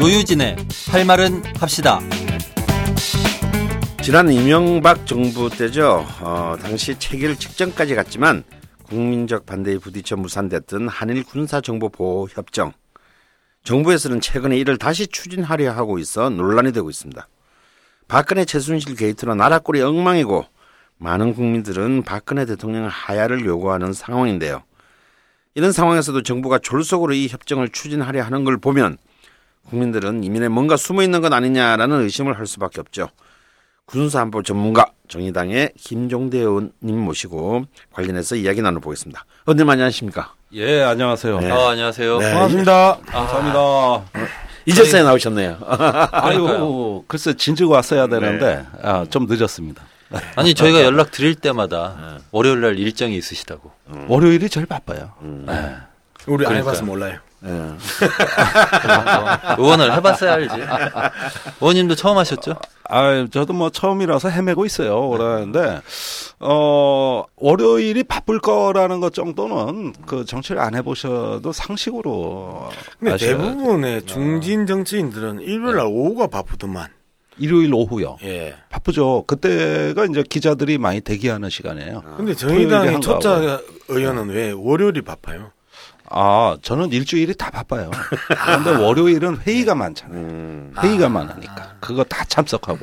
노유진의 할 말은 합시다. 지난 이명박 정부 때죠. 어, 당시 체결 직전까지 갔지만 국민적 반대에 부딪혀 무산됐던 한일 군사 정보 보호 협정. 정부에서는 최근에 이를 다시 추진하려 하고 있어 논란이 되고 있습니다. 박근혜 최순실 게이트로 나라 꼴이 엉망이고 많은 국민들은 박근혜 대통령 하야를 요구하는 상황인데요. 이런 상황에서도 정부가 졸속으로 이 협정을 추진하려 하는 걸 보면 국민들은 이민에 뭔가 숨어 있는 것 아니냐라는 의심을 할 수밖에 없죠. 군사안보 전문가 정의당의 김종대 의원님 모시고 관련해서 이야기 나눠보겠습니다. 의원님 안녕하십니까? 예, 안녕하세요. 네. 아, 안녕하세요. 네. 반갑습니다. 감사합니다. 이제서야 나오셨네요. 아유, 글쎄 진즉 왔어야 되는데 아, 좀 늦었습니다. 아니 저희가 연락 드릴 때마다 월요일 날 일정이 있으시다고. 월요일이 제일 바빠요. 네. 우리 안. 해봐서 몰라요. 예. 의원을 해봤어야 알지. 의원님도 처음 하셨죠? 아, 저도 뭐 처음이라서 헤매고 있어요. 그러는데 어 월요일이 바쁠 거라는 것 정도는 그 정치를 안 해보셔도 상식으로 근데. 대부분의 중진 정치인들은 일요일 날 오후가 바쁘더만. 일요일 오후요. 예. 바쁘죠. 그때가 이제 기자들이 많이 대기하는 시간이에요. 근데 토요일에 정의당의. 초짜 의원은 왜 월요일이 바빠요? 아, 저는 일주일이 다 바빠요. 그런데 월요일은 회의가 많잖아요. 음. 회의가 많으니까. 그거 다 참석하고.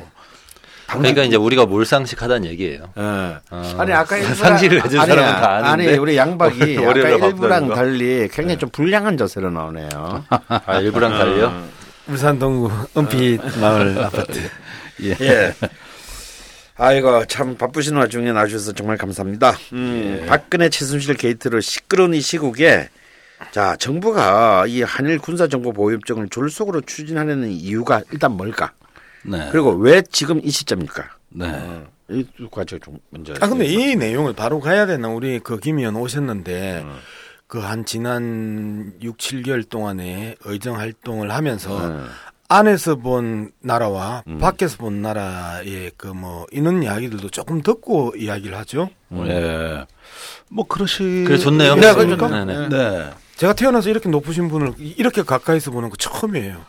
그러니까 이제 우리가 몰상식 하다는 얘기예요. 예. 어, 아니 아까 일부랑- 상식을 가진 아니, 사람은 다 아는데. 아니 우리 양박이 아까 일부랑. 달리 굉장히 좀 불량한 자세로 나오네요. 아, 일부랑 달려. 울산 동구 은빛 마을 아파트. 예. 아이고 참 바쁘신 와중에 나와주셔서 정말 감사합니다. 음, 박근혜 최순실 게이트로 시끄러운 이 시국에 자 정부가 이 한일 군사 정보 보호 협정을 졸속으로 추진하려는 이유가 일단 뭘까? 네. 그리고 왜 지금 이 시점입니까? 네. 이 과정 좀 먼저. 아 근데 이 내용을 바로 가야 되나 우리 그 김 의원 오셨는데 음. 그 한 지난 6, 7개월 동안에 의정 활동을 하면서 음. 안에서 본 나라와 밖에서 본 나라의 그 뭐 이런 이야기들도 조금 듣고 이야기를 하죠. 예. 뭐 그러시. 그래 좋네요. 네, 그러니까? 네네. 네. 제가 태어나서 이렇게 높으신 분을 이렇게 가까이서 보는 거 처음이에요.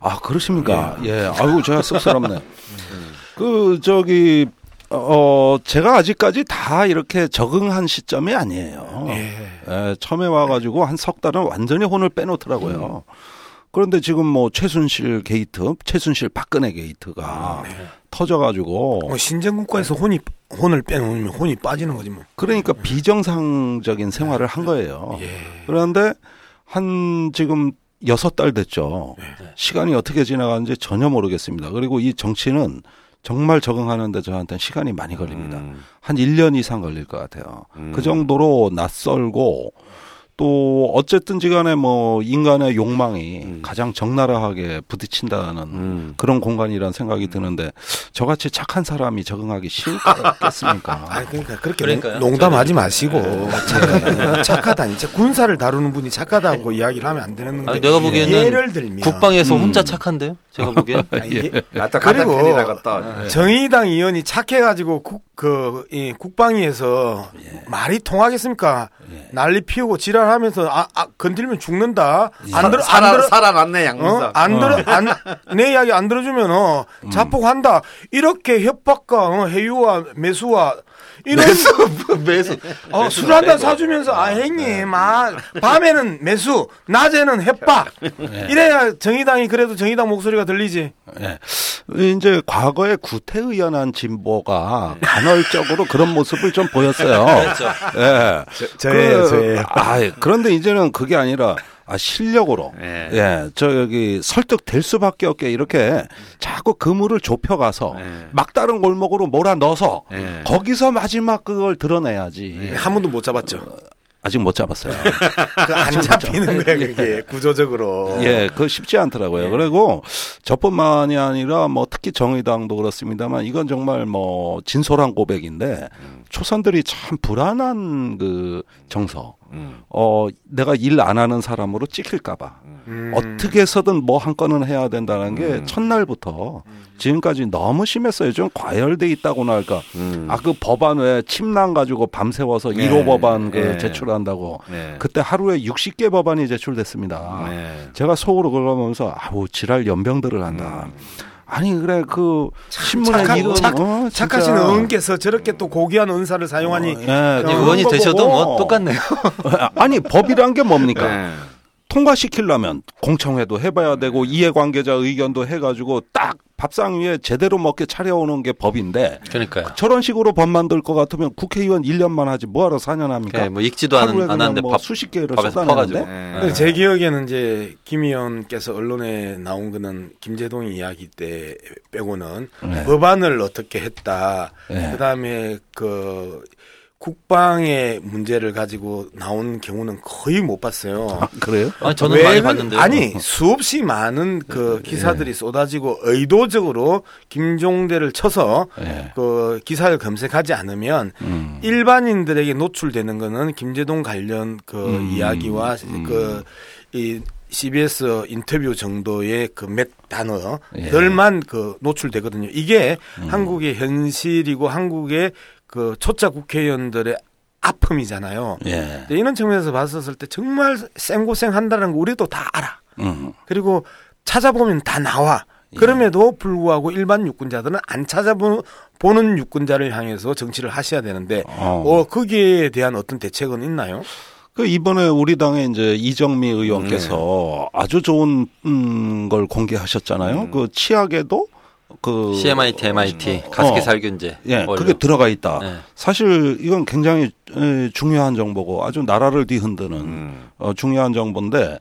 아 그러십니까? 예. 아이고 제가 쑥스럽네. 그 저기 어 제가 아직까지 다 이렇게 적응한 시점이 아니에요. 예. 예, 처음에 와가지고 한 석 달은 완전히 혼을 빼놓더라고요. 그런데 지금 뭐 최순실 게이트, 최순실 박근혜 게이트가 터져가지고 뭐 신정국가에서 혼이 혼을 빼놓으면 혼이 빠지는 거지 뭐. 그러니까 비정상적인 생활을 한 거예요. 예. 그런데 한 지금 여섯 달 됐죠. 시간이 어떻게 지나가는지 전혀 모르겠습니다. 그리고 이 정치는 정말 적응하는데 저한테는 시간이 많이 걸립니다. 음. 한 1년 이상 걸릴 것 같아요. 그 정도로 낯설고 또 어쨌든지 간에 뭐 인간의 욕망이 가장 적나라하게 부딪힌다는 음. 그런 공간이라는 생각이 드는데 저같이 착한 사람이 적응하기 쉬울겠습니까? 아니 그러니까 그렇게 그러니까요. 농- 농담하지 마시고 착하다, 착하다. 이제 군사를 다루는 분이 착하다고 이야기를 하면 안 되는 건데. 아니, 내가 보기에는 예를 들면 국방에서 혼자 착한데요? 제가 보기엔. 아, 나또 그리고. 정의당 의원이 착해가지고 국, 그, 이 국방위에서 말이 통하겠습니까? 난리 피우고 지랄하면서 아, 아, 건들면 죽는다. 안 들어, 안 들어, 살아났네 양문사. 어? 안 들어, 안, 내 이야기 안 들어주면, 어, 자폭한다. 이렇게 협박과, 어, 해유와 매수와, 이런. 매수. 어, 술 한 잔 사주면서, 아, 형님, 아, 밤에는 매수, 낮에는 협박. 이래야 정의당이 그래도 정의당 목소리가 들리지. 예. 이제 과거에 구태의연한 진보가 간헐적으로 그런 모습을 좀 보였어요. 그렇죠. 예. 저예요, 그, 저예요. 아, 그런데 이제는 그게 아니라 아, 실력으로 예. 예. 저 여기 설득될 수밖에 없게 이렇게 자꾸 그물을 좁혀가서 예. 막다른 골목으로 몰아 넣어서 예. 거기서 마지막 그걸 드러내야지. 한 번도 못 잡았죠. 아직 못 잡았어요. 그안 잡히는 거야, 그게. 구조적으로. 예, 그거 쉽지 않더라고요. 그리고 저뿐만이 아니라 뭐 특히 정의당도 그렇습니다만 이건 정말 뭐 진솔한 고백인데 초선들이 참 불안한 그 정서 어 내가 일 안 하는 사람으로 찍힐까봐 음. 어떻게 해서든 뭐 한 건은 해야 된다는 게 첫날부터 지금까지 너무 심했어요. 좀 과열돼 있다고나 할까. 음. 아그 법안 왜 침낭 가지고 밤새워서 네. 1호 법안 그 네. 제출한다고 네. 그때 하루에 60개 법안이 제출됐습니다. 네. 제가 속으로 그러면서 아우 지랄 연병들을 한다. 아니 그래 그 신문에 착한- 이런 착- 어. 착하신 의원께서 저렇게 또 고귀한 은사를 사용하니 예, 어, 의원이 그런 되셔도 거고. 뭐 똑같네요. 아니 법이란 게 뭡니까? 네. 통과시키려면 공청회도 해봐야 되고 이해관계자 의견도 해가지고 딱 밥상 위에 제대로 먹게 차려오는 게 법인데 그러니까요. 저런 식으로 법 만들 것 같으면 국회의원 1년만 하지 뭐하러 4년 합니까? 예, 뭐 읽지도 않, 하루에 안 하는데 뭐 밥 수십 개를 쏟아내는데. 네. 근데 제 기억에는 이제 김 의원께서 언론에 나온 거는 김재동 이야기 때 빼고는 네. 법안을 어떻게 했다. 네. 그다음에 그 국방의 문제를 가지고 나온 경우는 거의 못 봤어요. 아, 그래요? 아니, 저는 왜 많이 그- 봤는데요. 아니 수없이 많은 그 기사들이 쏟아지고 의도적으로 김종대를 쳐서 예. 그 기사를 검색하지 않으면 음. 일반인들에게 노출되는 거는 김재동 관련 그 음. 이야기와 음. 그이 CBS 인터뷰 정도의 그몇 예. 단어들만 그 노출되거든요. 이게 음. 한국의 현실이고 한국의 그 초짜 국회의원들의 아픔이잖아요. 예. 근데 이런 측면에서 봤었을 때 정말 생고생 한다는 거 우리도 다 알아. 음. 그리고 찾아보면 다 나와. 예. 그럼에도 불구하고 일반 유권자들은 안 찾아보는 유권자를 향해서 정치를 하셔야 되는데 어. 어, 거기에 대한 어떤 대책은 있나요? 그 이번에 우리 당의 이제 이정미 의원께서 아주 좋은 음, 걸 공개하셨잖아요. 그 치약에도 그 CMIT, MIT, 가습기 어. 살균제. 예, 원료. 그게 들어가 있다. 네. 사실 이건 굉장히 에, 중요한 정보고 아주 나라를 뒤흔드는 음. 어, 중요한 정보인데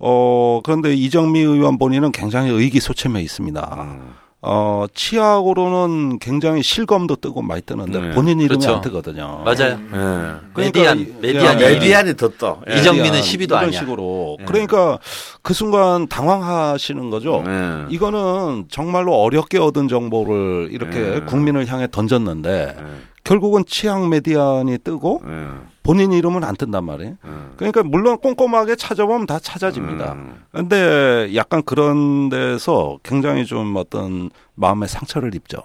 어 그런데 이정미 의원 본인은 굉장히 의기소침해 있습니다. 음. 어 치약으로는 굉장히 실검도 뜨고 많이 뜨는데 네. 본인 이름이 그렇죠. 안 뜨거든요. 맞아요. 예. 메디안, 이- 메디안이 예, 메디안이 더 떠. 예. 이정미는 메디안 12도 이런 아니야. 식으로 예. 그러니까 그 순간 당황하시는 거죠. 예. 이거는 정말로 어렵게 얻은 정보를 이렇게 예. 국민을 향해 던졌는데 예. 결국은 치약 메디안이 뜨고 예. 본인 이름은 안 뜬단 말이에요. 예. 그러니까 물론 꼼꼼하게 찾아보면 다 찾아집니다. 음. 근데 약간 그런 데서 굉장히 좀 어떤 마음의 상처를 입죠.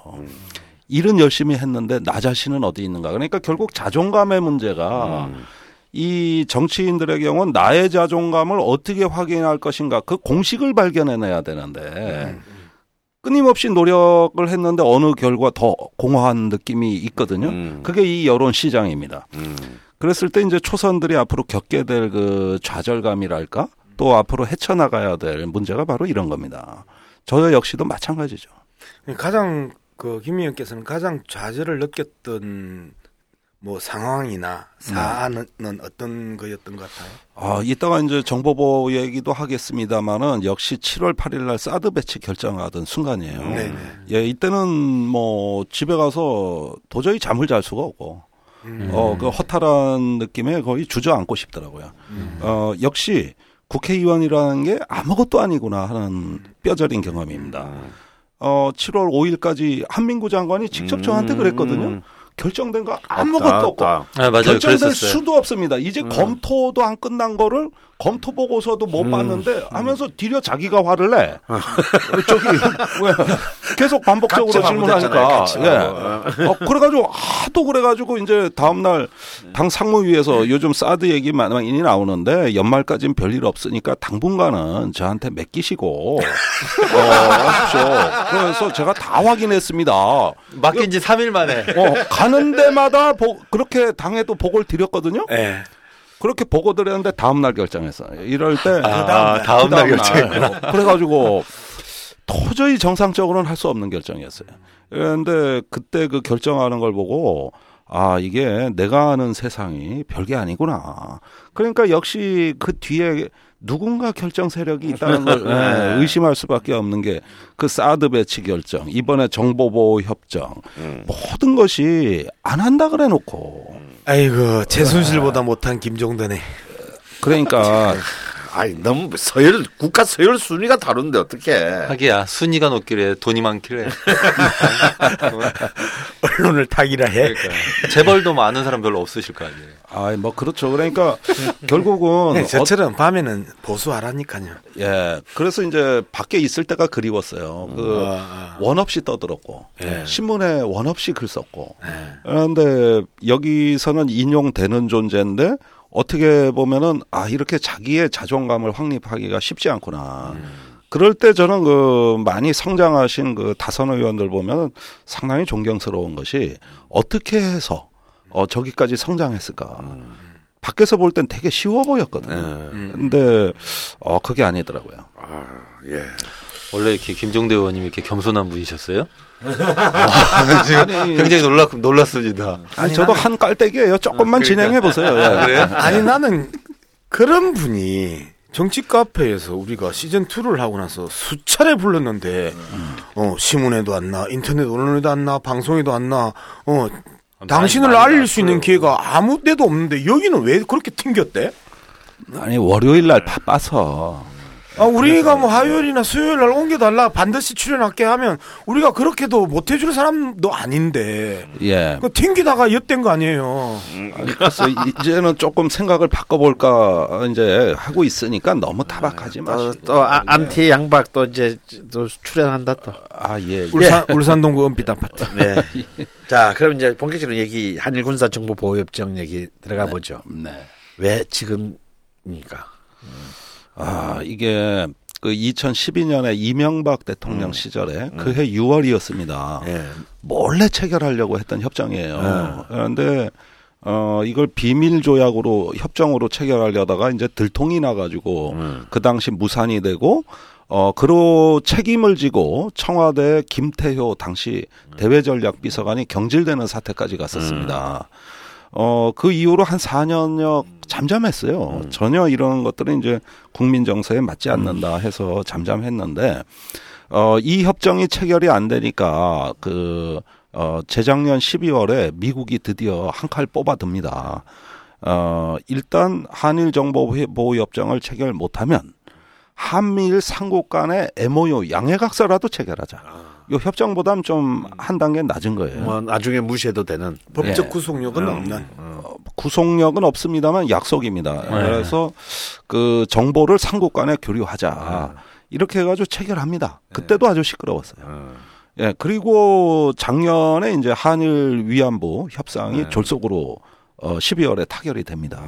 일은 열심히 했는데 나 자신은 어디 있는가. 그러니까 결국 자존감의 문제가 음. 이 정치인들의 경우는 나의 자존감을 어떻게 확인할 것인가 그 공식을 발견해내야 되는데 끊임없이 노력을 했는데 어느 결과 더 공허한 느낌이 있거든요. 음. 그게 이 여론 시장입니다. 음. 그랬을 때 이제 초선들이 앞으로 겪게 될 그 좌절감이랄까 또 앞으로 헤쳐나가야 될 문제가 바로 이런 겁니다. 저 역시도 마찬가지죠. 가장 그 김 의원께서는 가장 좌절을 느꼈던 뭐 상황이나 사안은 어떤 거였던 것 같아요? 아, 이따가 이제 정보보 얘기도 하겠습니다만은 역시 7월 8일 날 사드 배치 결정하던 순간이에요. 네네. 예, 이때는 뭐 집에 가서 도저히 잠을 잘 수가 없고 음. 어, 그 허탈한 느낌에 거의 주저앉고 싶더라고요. 어, 역시 국회의원이라는 게 아무것도 아니구나 하는 뼈저린 경험입니다. 어, 7월 5일까지 한민구 장관이 직접 저한테 그랬거든요. 결정된 거 아무것도 없다, 없고 없다. 아, 맞아요. 결정될 그랬었어요. 수도 없습니다. 이제 검토도 안 끝난 거를 검토 보고서도 못 음. 봤는데 하면서 뒤려 자기가 화를 내. 저기 왜 계속 반복적으로 질문하니까. 예. 어, 그래가지고 하도 그래가지고 이제 다음날 당 상무위에서 요즘 사드 얘기 많이 나오는데 연말까지는 별일 없으니까 당분간은 저한테 맡기시고 어, 하십시오. 그래서 제가 다 확인했습니다. 맡긴 지 3일 만에. 어, 가는 데마다 보- 그렇게 당에도 보고를 드렸거든요. 네. 그렇게 보고 드렸는데 다음 날 결정했어요. 이럴 때 아, 다음 날 결정했구나. 그래가지고 도저히 정상적으로는 할 수 없는 결정이었어요. 그런데 그때 그 결정하는 걸 보고 아 이게 내가 아는 세상이 별게 아니구나. 그러니까 역시 그 뒤에 누군가 결정 세력이 있다는 걸 예, 의심할 수밖에 없는 게 그 사드 배치 결정, 이번에 정보보호 협정 음. 모든 것이 안 한다 그래 놓고 아이고 최순실보다 못한 김종대네. 그러니까 아니 너무 서열 국가 서열 순위가 다른데 어떻게? 하기야 순위가 높길래 돈이 많길래 언론을 타기라 해. 그러니까 재벌도 많은 사람 별로 없으실 거 아니에요. 아, 뭐 그렇죠. 그러니까 결국은 네, 어, 저처럼 밤에는 보수하라니까요. 예. 그래서 이제 밖에 있을 때가 그리웠어요. 그 아, 아. 원 없이 떠들었고 예. 신문에 원 없이 글 썼고. 네. 그런데 여기서는 인용되는 존재인데 어떻게 보면은 아 이렇게 자기의 자존감을 확립하기가 쉽지 않구나. 그럴 때 저는 그 많이 성장하신 그 다선 의원들 보면 상당히 존경스러운 것이 어떻게 해서 어 저기까지 성장했을까. 밖에서 볼 땐 되게 쉬워 보였거든요. 예. 근데 어 그게 아니더라고요. 아, 예. 원래 이렇게 김종대 의원님이 이렇게 겸손한 분이셨어요? 아, 지금 굉장히 놀라 놀랐습니다. 아니 저도 한 깔때기예요. 조금만 진행해 보세요. 예. 그래요? 아니 나는 그런 분이 정치 카페에서 우리가 시즌 2를 하고 나서 수차례 불렀는데 어 신문에도 안 나, 인터넷 언론에도 안 나, 방송에도 안 나. 어 당신을 많이 알릴 수 있는. 기회가 아무 데도 없는데 여기는 왜 그렇게 튕겼대? 아니 월요일 날 바빠서 아, 우리가 뭐 화요일이나 수요일 날 옮겨달라 반드시 출연할게 하면 우리가 그렇게도 못 해줄 사람도 아닌데 예. 그 튕기다가 엿된 거 아니에요. 그래서 이제는 조금 생각을 바꿔볼까 이제 하고 있으니까 너무 타박하지 또, 마시고. 또 아, 안티 양박 또 이제 또 출연한다 또. 아 예. 울산 울산동구 은빛 아파트. 네. 자, 그럼 이제 본격적으로 얘기 한일 군사 정보 보호 협정 얘기 들어가 보죠. 네. 왜 지금입니까? 아 이게 그 2012년에 이명박 대통령 음. 시절에 그해 6월이었습니다. 예. 몰래 체결하려고 했던 협정이에요. 그런데 어 이걸 비밀 조약으로 협정으로 체결하려다가 이제 들통이 나가지고 음. 그 당시 무산이 되고 어 그로 책임을 지고 청와대 김태효 당시 대외전략 비서관이 경질되는 사태까지 갔었습니다. 어그 이후로 한 4년여 잠잠했어요. 전혀 이런 것들은 이제 국민 정서에 맞지 않는다 해서 잠잠했는데 어, 이 협정이 체결이 안 되니까 그, 어, 재작년 12월에 미국이 드디어 한 칼 뽑아듭니다. 어, 일단 한일 정보 보호 협정을 체결 못하면 한미일 삼국 간의 MOU 양해각서라도 체결하자. 이 협정보다는 좀한 단계 낮은 거예요. 뭐 나중에 무시해도 되는. 법적 예. 구속력은 없는. 어, 구속력은 없습니다만 약속입니다. 그래서 그 정보를 삼국 간에 교류하자. 이렇게 해가지고 체결합니다. 그때도 아주 시끄러웠어요. 어. 예, 그리고 작년에 이제 한일 위안부 협상이 졸속으로 어 12월에 타결이 됩니다.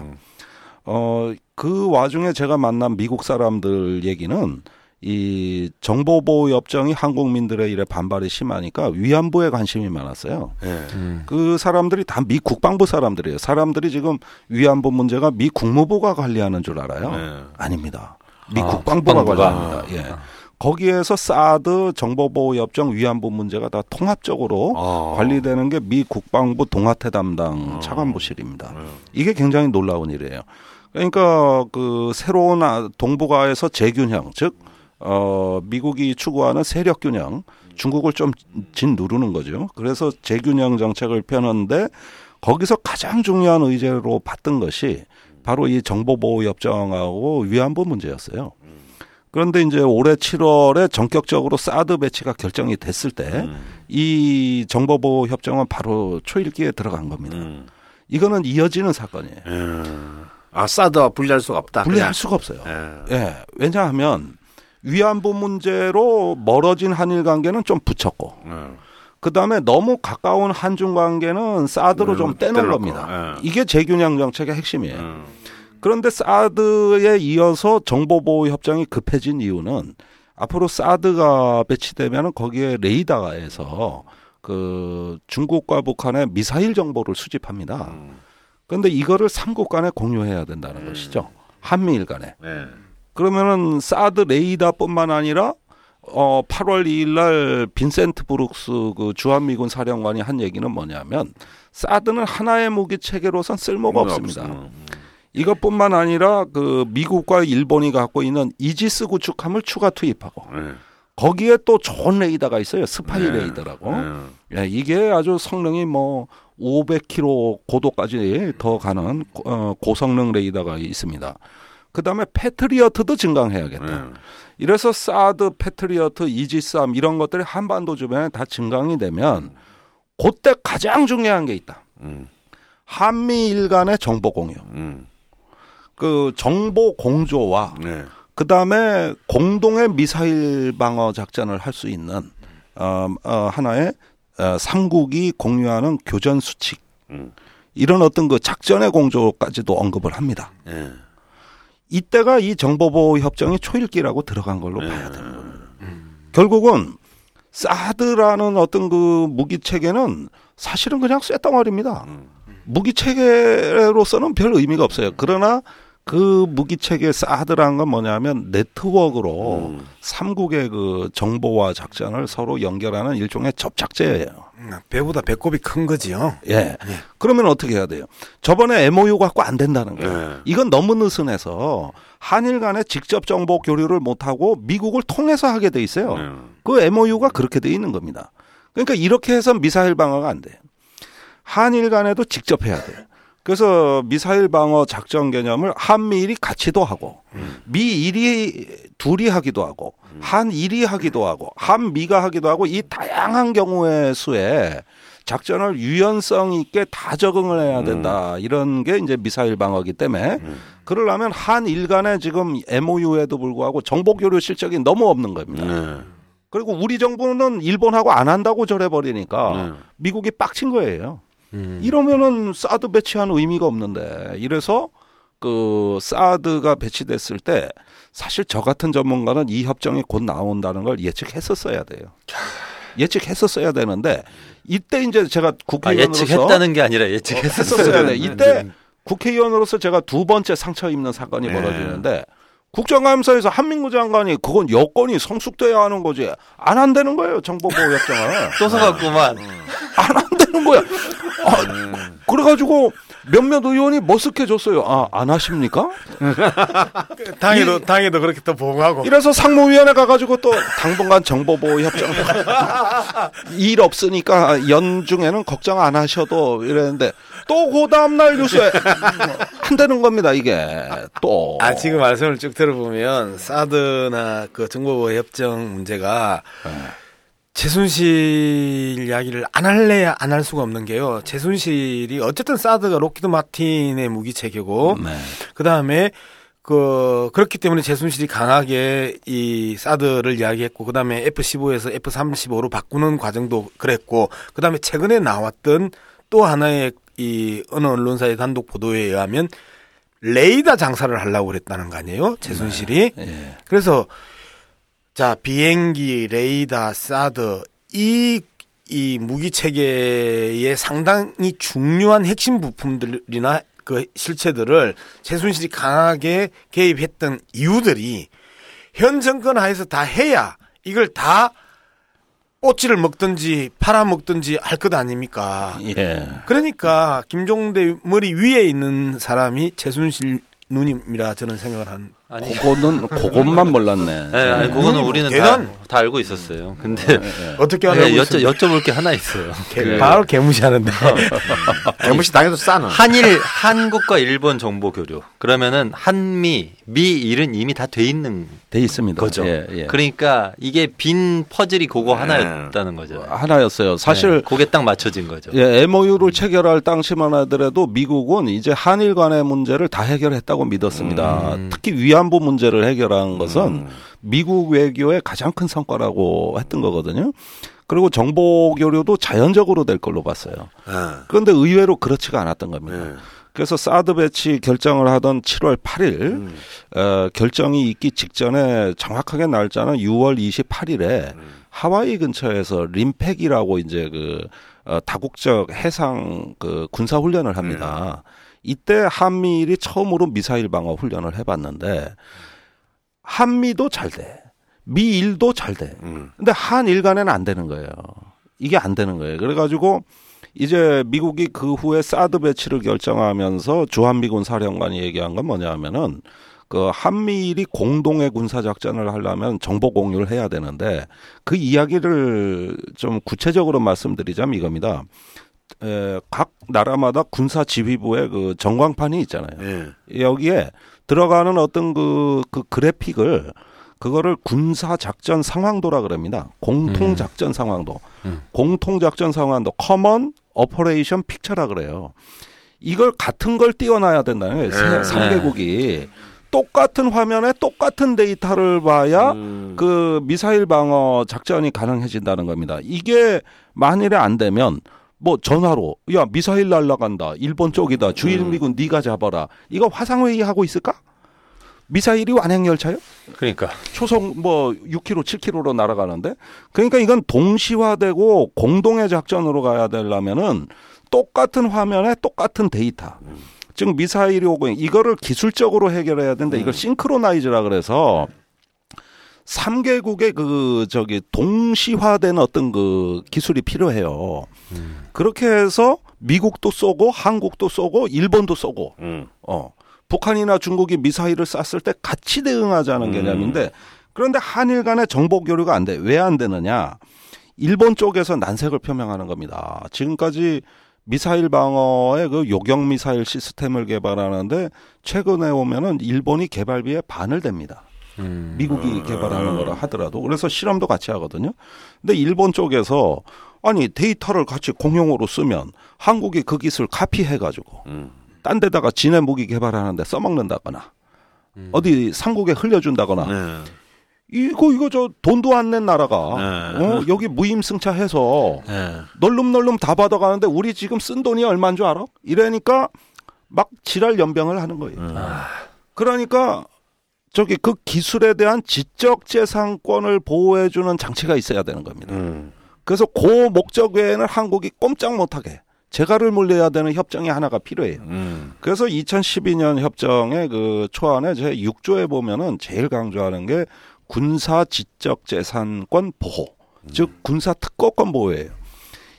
어, 그 와중에 제가 만난 미국 사람들 얘기는 이 정보보호 협정이 한국민들의 일에 반발이 심하니까 위안부에 관심이 많았어요. 예. 그 사람들이 다 미 국방부 사람들이에요. 사람들이 지금 위안부 문제가 미 국무부가 관리하는 줄 알아요. 네. 아닙니다. 미 아, 국방부가 국방부가. 관리합니다. 예. 거기에서 사드 정보보호협정 위안부 문제가 다 통합적으로 어. 관리되는 게 미 국방부 동아태 담당 차관부실입니다. 이게 굉장히 놀라운 일이에요. 그러니까 그 새로운 아- 동북아에서 재균형, 즉 어, 미국이 추구하는 세력 균형, 중국을 좀 짓누르는 거죠. 그래서 재균형 정책을 펴는데 거기서 가장 중요한 의제로 봤던 것이 바로 이 정보보호협정하고 위안부 문제였어요. 그런데 이제 올해 7월에 전격적으로 사드 배치가 결정이 됐을 때 이 정보보호 협정은 바로 초일기에 들어간 겁니다. 음. 이거는 이어지는 사건이에요. 음. 아, 사드와 분리할 수가 없다. 분리할 수가 없어요. 그냥. 예. 왜냐하면 위안부 문제로 멀어진 한일 관계는 좀 붙였고 예. 어. 그 다음에 너무 가까운 한중 관계는 사드로 음, 좀 떼놓은 겁니다. 예. 이게 재균형 정책의 핵심이에요. 음. 그런데 사드에 이어서 정보보호 협정이 급해진 이유는 앞으로 사드가 배치되면 거기에 레이더에서 그 중국과 북한의 미사일 정보를 수집합니다. 음. 그런데 이거를 삼국 간에 공유해야 된다는 것이죠. 한미일 간에. 예. 그러면은 사드 레이더뿐만 아니라 어 8월 2일 날 빈센트 브룩스 그 주한미군 사령관이 한 얘기는 뭐냐면 사드는 하나의 무기 체계로선 쓸모가 없습니다. 없어. 이것뿐만 아니라 그 미국과 일본이 갖고 있는 이지스 구축함을 추가 투입하고 예. 거기에 또 좋은 레이더가 있어요. 스파이 네. 레이더라고. 예. 예, 이게 아주 성능이 뭐 500km 고도까지 더 가는 어, 고성능 레이더가 있습니다. 그다음에 패트리어트도 증강해야겠다. 네. 이래서 사드, 패트리어트, 이지스함 이런 것들이 한반도 주변에 다 증강이 되면 그때 가장 중요한 게 있다. 음. 한미일 간의 정보 공유. 음. 그 정보 공조와 네. 그다음에 공동의 미사일 방어 작전을 할 수 있는 어, 어, 하나의 어, 삼국이 공유하는 교전 수칙 음. 이런 어떤 그 작전의 공조까지도 언급을 합니다. 예. 이때가 이 정보보호 협정이 초일기라고 들어간 걸로 네. 봐야 되는 거예요. 결국은 사드라는 어떤 그 무기 체계는 사실은 그냥 쇳덩어리입니다. 무기 체계로서는 별 의미가 없어요. 그러나 그 무기 체계 사드라는 건 뭐냐면 네트워크로 음. 삼국의 그 정보와 작전을 서로 연결하는 일종의 접착제예요. 음, 배보다 배꼽이 큰 거지요. 예. 그러면 어떻게 해야 돼요? 저번에 MOU 갖고 안 된다는 거예요. 네. 이건 너무 느슨해서 한일 간에 직접 정보 교류를 못 하고 미국을 통해서 하게 돼 있어요. 네. 그 MOU가 그렇게 돼 있는 겁니다. 그러니까 이렇게 해서 미사일 방어가 안 돼요. 한일 간에도 직접 해야 돼요. 그래서 미사일 방어 작전 개념을 한미일이 같이도 하고 미일이 둘이 하기도 하고 한일이 하기도 하고 한미가 하기도 하고 이 다양한 경우의 수에 작전을 유연성 있게 다 적응을 해야 된다. 이런 게 이제 미사일 방어기 때문에 그러려면 한일 간에 지금 MOU에도 불구하고 정보 교류 실적이 너무 없는 겁니다. 네. 그리고 우리 정부는 일본하고 안 한다고 절해버리니까 네. 미국이 빡친 거예요. 음. 이러면은 사드 배치한 의미가 없는데 이래서 그 사드가 배치됐을 때 사실 저 같은 전문가는 이 협정이 곧 나온다는 걸 예측했었어야 돼요. 예측했었어야 되는데 이때 이제 제가 아, 국회의원으로서 예측했다는 게 아니라 예측했었어요. 했었어야 돼. 이때 국회의원으로서 제가 두 번째 상처 입는 사건이 네. 벌어지는데 국정감사에서 한민구 장관이 그건 여건이 성숙돼야 하는 거지 안 한다는 거예요 정보보호협정을 또 속았구만. 안 한다는 거야. 아, 그래가지고 몇몇 의원이 머쓱해졌어요. 아 안 하십니까? 당에도 당에도 그렇게 또 보고하고. 이래서 상무위원회 가가지고 또 당분간 정보보호협정 일 없으니까 연중에는 걱정 안 하셔도 이랬는데 또 그 다음날 뉴스에 한다는 겁니다 이게 또. 아 지금 말씀을 쭉 들어보면 사드나 그 정보보호 협정 문제가 최순실 이야기를 안 할래야 안 할 수가 없는 게요. 최순실이 어쨌든 사드가 로키드 마틴의 무기 체계고 네. 그 다음에 그 그렇기 때문에 최순실이 강하게 이 사드를 이야기했고 그 다음에 F-15에서 F-35로 바꾸는 과정도 그랬고 그 다음에 최근에 나왔던 또 하나의 이 어느 언론사의 단독 보도에 의하면 레이더 장사를 하려고 그랬다는 거 아니에요? 최순실이. 예. 그래서 자 비행기, 레이더, 사드 이 이 무기 체계의 상당히 중요한 핵심 부품들이나 그 실체들을 최순실이 강하게 개입했던 이유들이 현 정권 하에서 다 해야 이걸 다 꼬치를 먹든지 팔아 먹든지 할 것 아닙니까? 예. 그러니까 김종대 머리 위에 있는 사람이 최순실 누님이라 저는 생각을 한. 아니, 그거는 그것만 몰랐네. 네, 아니 그거는 음, 우리는 다. 다 알고 있었어요. 근데 어떻게 네, 하냐고 여쭤, 여쭤볼 게 하나 있어요. 그 바로 개무시하는데. 개무시 당해도 싸는. 한일 한국과 일본 정보 교류. 그러면은 한미 미일은 이미 다 돼 있는 돼 있습니다. 거죠. 예, 예. 그러니까 이게 빈 퍼즐이 그거 네. 하나였다는 거죠. 하나였어요. 사실 네, 그게 딱 맞춰진 거죠. 예, MOU를 체결할 당시만 하더라도 미국은 이제 한일 간의 문제를 다 해결했다고 믿었습니다. 음. 특히 위안 부 문제를 해결한 것은 미국 외교의 가장 큰 성과라고 했던 거거든요. 그리고 정보 교류도 자연적으로 될 걸로 봤어요. 아, 그런데 의외로 그렇지가 않았던 겁니다. 네. 그래서 사드 배치 결정을 하던 7월 8일 음. 어, 결정이 있기 직전에 정확하게 날짜는 6월 28일에 하와이 근처에서 림팩이라고 이제 그 어, 다국적 해상 그 군사 훈련을 합니다. 이때 한미일이 처음으로 미사일 방어 훈련을 해봤는데 한미도 잘 돼, 미일도 잘 돼. 음. 근데 한일 간에는 안 되는 거예요. 이게 안 되는 거예요. 그래가지고 이제 미국이 그 후에 사드 배치를 결정하면서 주한미군 사령관이 얘기한 건 뭐냐 하면은 그 한미일이 공동의 군사 작전을 하려면 정보 공유를 해야 되는데 그 이야기를 좀 구체적으로 말씀드리자면 이겁니다. 에, 각 나라마다 군사 지휘부의 그 전광판이 있잖아요. 예. 여기에 들어가는 어떤 그, 그 그래픽을 그거를 군사 작전 상황도라 그럽니다. 공통 작전 상황도. 음. 공통 작전 상황도 common operation picture라 그래요. 이걸 같은 걸 띄워놔야 된다는 거예요. 네. 삼개국이 똑같은 화면에 똑같은 데이터를 봐야 음. 그 미사일 방어 작전이 가능해진다는 겁니다. 이게 만일에 안 되면 뭐 전화로 야 미사일 날라간다. 일본 쪽이다. 주일미군 네가 잡아라. 이거 화상회의 하고 있을까? 미사일이 완행 열차요? 그러니까. 초속 뭐 6km, 7km로 날아가는데? 그러니까 이건 동시화되고 공동의 작전으로 가야 되려면은 똑같은 화면에 똑같은 데이터. 즉 미사일이 오고 이거를 기술적으로 해결해야 되는데 이걸 싱크로나이즈라 그래서 3개국의 그 저기 동시화된 어떤 그 기술이 필요해요. 그렇게 해서 미국도 쏘고 한국도 쏘고 일본도 쏘고 음. 어. 북한이나 중국이 미사일을 쐈을 때 같이 대응하자는 개념인데 그런데 한일 간의 정보 교류가 안 돼. 왜 안 되느냐? 일본 쪽에서 난색을 표명하는 겁니다. 지금까지 미사일 방어의 그 요격 미사일 시스템을 개발하는데 최근에 오면은 일본이 개발비의 반을 댑니다. 음. 미국이 개발하는 거라 하더라도 그래서 실험도 같이 하거든요. 근데 일본 쪽에서 아니 데이터를 같이 공용으로 쓰면 한국이 그 기술 카피해 가지고 음. 딴 데다가 지네 무기 개발하는데 써먹는다거나 어디 삼국에 흘려준다거나 네. 이거 이거 저 돈도 안 낸 나라가 네. 어, 여기 무임승차해서 네. 널름널름 다 받아가는데 우리 지금 쓴 돈이 얼마인 줄 알아? 이러니까 막 지랄 연병을 하는 거예요. 음. 그러니까 저기 그 기술에 대한 지적 재산권을 보호해 주는 장치가 있어야 되는 겁니다. 음. 그래서 그 목적 외에는 한국이 꼼짝 못하게 재갈을 물려야 되는 협정이 하나가 필요해요. 음. 그래서 2012년 협정의 그 초안에 제 6조에 보면은 제일 강조하는 게 군사 지적 재산권 보호, 즉 군사 특허권 보호예요.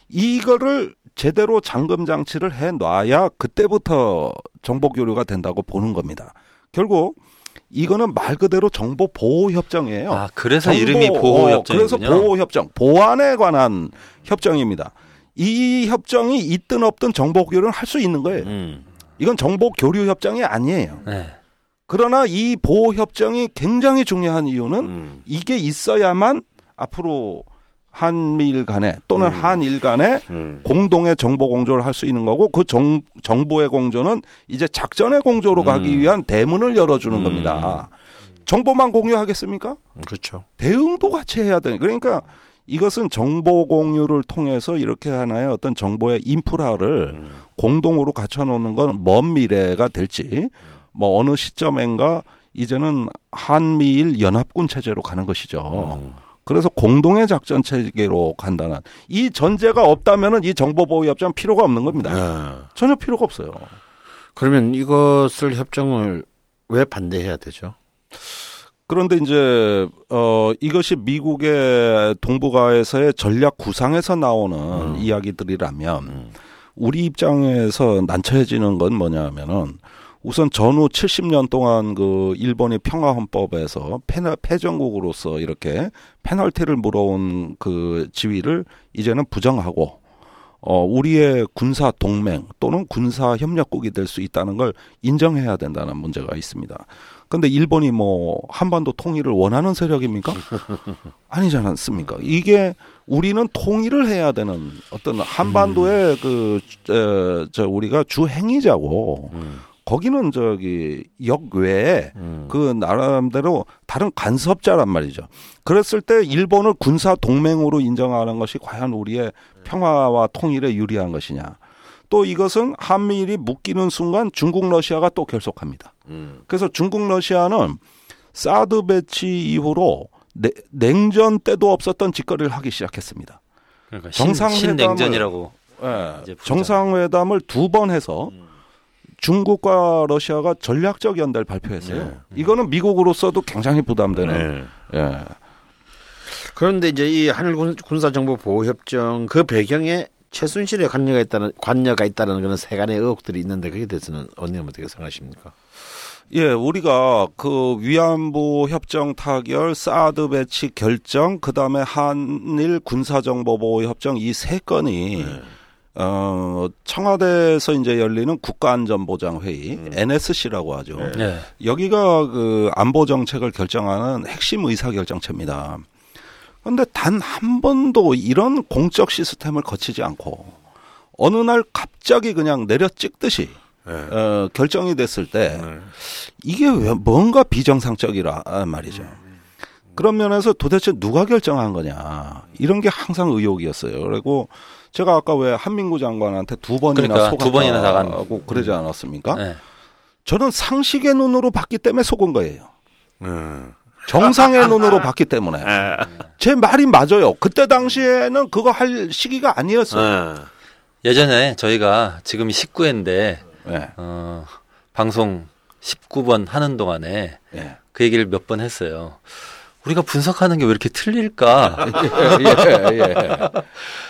이거를 제대로 잠금 장치를 해 놔야 그때부터 정보 교류가 된다고 보는 겁니다. 결국 이거는 말 그대로 정보 보호 협정이에요. 아 그래서 정보, 이름이 보호 어, 그래서. 보호 협정, 보안에 관한 협정입니다. 이 협정이 있든 없든 정보 교류는 할수 있는 거예요. 음. 이건 정보 교류 협정이 아니에요. 네. 그러나 이 보호 협정이 굉장히 중요한 이유는 음. 이게 있어야만 앞으로 한미일 간에 또는 한일 간에 음. 공동의 정보 공조를 할 수 있는 거고 그 정, 정보의 공조는 이제 작전의 공조로 가기 위한 대문을 열어주는 겁니다. 정보만 공유하겠습니까? 그렇죠. 대응도 같이 해야 되는 그러니까 이것은 정보 공유를 통해서 이렇게 하나의 어떤 정보의 인프라를 공동으로 갖춰놓는 건 먼 미래가 될지 뭐 어느 시점인가 이제는 한미일 연합군 체제로 가는 것이죠. 그래서 공동의 작전 체계로 간다는 이 전제가 없다면은 이 정보 보호 협정 필요가 없는 겁니다. 네. 전혀 필요가 없어요. 그러면 이것을 협정을 왜 반대해야 되죠? 그런데 이제 어 이것이 미국의 동북아에서의 전략 구상에서 나오는 이야기들이라면 우리 입장에서 난처해지는 건 뭐냐면은 우선 전후 70년 동안 그 일본이 평화 헌법에서 패널, 패전국으로서 이렇게 페널티를 물어온 그 지위를 이제는 부정하고 어 우리의 군사 동맹 또는 군사 협력국이 될 수 있다는 걸 인정해야 된다는 문제가 있습니다. 근데 일본이 뭐 한반도 통일을 원하는 세력입니까? 아니지 않습니까? 이게 우리는 통일을 해야 되는 어떤 한반도의 그, 에, 저, 우리가 주 행위자고, 거기는 저기 역 외에 그 나름대로 다른 간섭자란 말이죠. 그랬을 때 일본을 군사 동맹으로 인정하는 것이 과연 우리의 평화와 통일에 유리한 것이냐. 또 이것은 한미일이 묶이는 순간 중국 러시아가 또 결속합니다. 그래서 중국 러시아는 사드 배치 이후로 내- 냉전 때도 없었던 짓거리를 하기 시작했습니다. 그러니까 신, 정상회담을- 예, 부르잖아요. 정상회담을 두 번 해서 중국과 러시아가 전략적 연대를 발표했어요. 이거는 미국으로서도 굉장히 부담되는. 네. 예. 그런데 이제 이 한일 군- 군사 정보 보호 협정 그 배경에 최순실의 관여가 있다는 관여가 있다는 그런 세간의 의혹들이 있는데 그에 대해서는 언니는 어떻게 생각하십니까? 예, 우리가 그 위안부 협정 타결, 사드 배치 결정, 그 다음에 한일 군사정보보호 협정 이 세 건이 어, 청와대에서 이제 열리는 국가안전보장회의, NSC라고 하죠. 네. 네. 여기가 그 안보 정책을 결정하는 핵심 의사 결정체입니다. 그런데 단 한 번도 이런 공적 시스템을 거치지 않고 어느 날 갑자기 그냥 내려 찍듯이 네. 어, 결정이 됐을 때 이게 왜 뭔가 비정상적이라 말이죠. 그런 면에서 도대체 누가 결정한 거냐 이런 게 항상 의혹이었어요. 그리고 제가 아까 왜 한민구 장관한테 두 번이나 그러니까 속았다고 두 번이나 나간. 그러지 않았습니까? 네. 저는 상식의 눈으로 봤기 때문에 속은 거예요. 음. 정상의 눈으로 봤기 때문에 아. 제 말이 맞아요. 그때 당시에는 그거 할 시기가 아니었어요. 어. 예전에 저희가 지금이 19회인데 예, 어, 방송 19번 하는 동안에 예. 그 얘기를 몇 번 했어요. 우리가 분석하는 게 왜 이렇게 틀릴까? 예, 예, 예.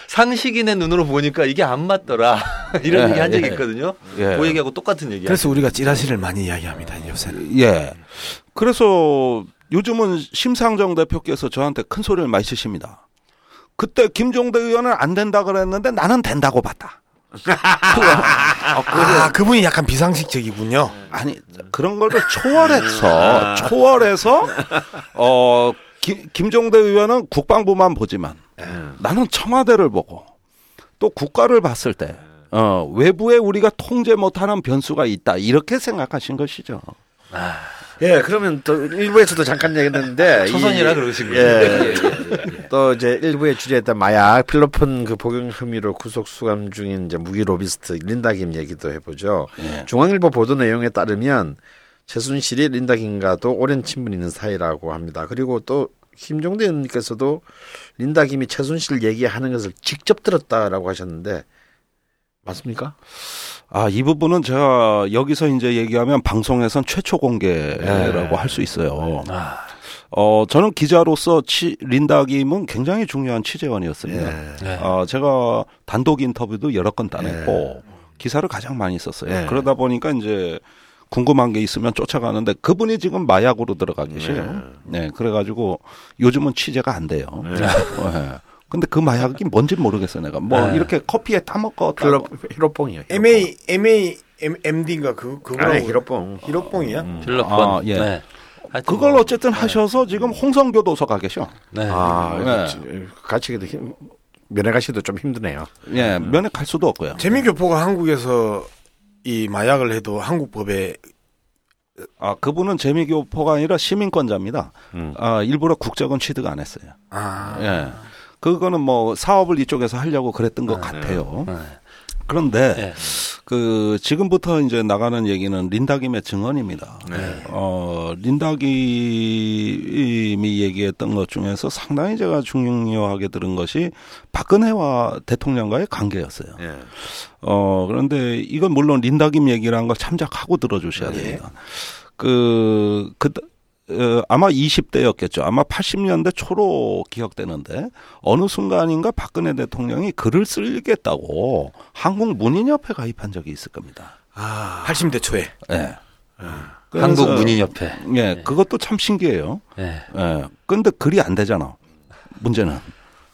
상식인의 눈으로 보니까 이게 안 맞더라. 이런 예, 얘기 한 적이 예. 있거든요. 예. 그 얘기하고 똑같은 얘기야. 그래서 우리가 찌라시를 많이 이야기합니다 요새는. 예. 그래서 요즘은 심상정 대표께서 저한테 큰 소리를 많이 치십니다. 그때 김종대 의원은 안 된다 그랬는데 나는 된다고 봤다. 아 그분이 약간 비상식적이군요. 아니 그런 거를 초월해서 초월해서 어 김, 김종대 의원은 국방부만 보지만 나는 청와대를 보고 또 국가를 봤을 때 어, 외부에 우리가 통제 못하는 변수가 있다. 이렇게 생각하신 것이죠. 예, 그러면 또 일부에서도 잠깐 얘기했는데 초선이라 이- 그러신 거예요. 예. 또 이제 일부에 주제했던 마약 필로폰 그 복용 혐의로 구속 수감 중인 이제 무기 로비스트 린다 김 얘기도 해보죠. 예. 중앙일보 보도 내용에 따르면 최순실이 린다 김과도 오랜 친분이 있는 사이라고 합니다. 그리고 또 김종대 의원님께서도 린다 김이 최순실 얘기하는 것을 직접 들었다라고 하셨는데 맞습니까? 아, 이 부분은 제가 여기서 이제 얘기하면 방송에선 최초 공개라고 네. 할수 있어요. 아, 어, 저는 기자로서 치, 린다 김은 굉장히 중요한 취재원이었습니다. 예. 네. 어, 제가 단독 인터뷰도 여러 건 따냈고 기사를 가장 많이 썼어요. 네. 그러다 보니까 이제 궁금한 게 있으면 쫓아가는데 그분이 지금 마약으로 들어가 계세요. 네. 그래가지고 요즘은 취재가 안 돼요. 네. 근데 그 마약이 뭔지 모르겠어 내가. 뭐 네. 이렇게 커피에 타먹고 필로 히로뽕이요. MA MA M, MD인가 그 아, 그거라고 히로뽕. 히로뽕이야? 필로폰. 아, 예. 네. 그걸 뭐, 어쨌든 하셔서 지금 홍성교도소 가 계셔. 네. 아, 네. 같이기도 힘, 면회 가시도 좀 힘드네요. 예, 면회 갈 수도 없고요. 재미교포가 한국에서 이 마약을 해도 한국 법에 아, 그분은 재미교포가 아니라 시민권자입니다. 음. 아, 일부러 국적은 취득 안 했어요. 아 예. 그거는 뭐 사업을 이쪽에서 하려고 그랬던 것 같아요. 네. 그런데 네. 그 지금부터 이제 나가는 얘기는 린다김의 증언입니다. 네. 어, 린다김이 얘기했던 것 중에서 상당히 제가 중요하게 들은 것이 박근혜와 대통령과의 관계였어요. 예. 어, 그런데 이건 물론 린다김 얘기라는 걸 참작하고 들어주셔야 됩니다. 그, 그, 어, 아마 20대였겠죠. 아마 80년대 초로 기억되는데 어느 순간인가 박근혜 대통령이 글을 쓰겠다고 한국 문인협회 가입한 적이 있을 겁니다. 아, 80대 초에 예. 한국 그래서- 문인협회. 예, 그것도 참 신기해요. 네. 예. 근데 글이 안 되잖아. 문제는.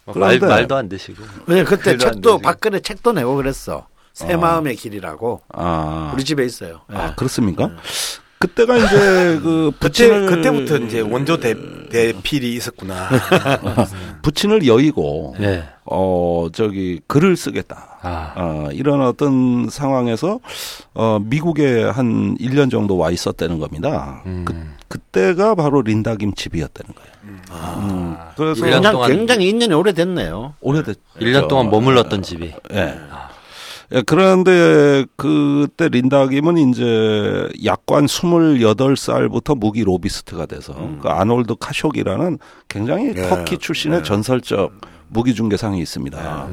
뭐 말, 말도 안 되시고. 왜 그때 책도. 박근혜 책도 내고 그랬어. 새 마음의 길이라고 아, 우리 집에 있어요. 예. 아 그렇습니까? 그때가 이제 그 그때 부친을 그때 부터 이제 원조 대 대필이 있었구나. 부친을 여의고 네. 어 저기 글을 쓰겠다. 아. 어, 이런 어떤 상황에서 어 미국에 한 1년 정도 와 있었다는 겁니다. 음. 그 그때가 바로 린다김 집이었다는 거예요. 음, 그래서 일년 굉장히, 동안- 굉장히 인연이 오래됐네요. 오래됐 1년 동안 머물렀던 집이. 예. 예, 그런데 그때 린다 김은 이제 약관 28살부터 무기 로비스트가 돼서 그 아놀드 카쇼기라는 굉장히 터키 출신의 전설적 무기 중개상이 있습니다.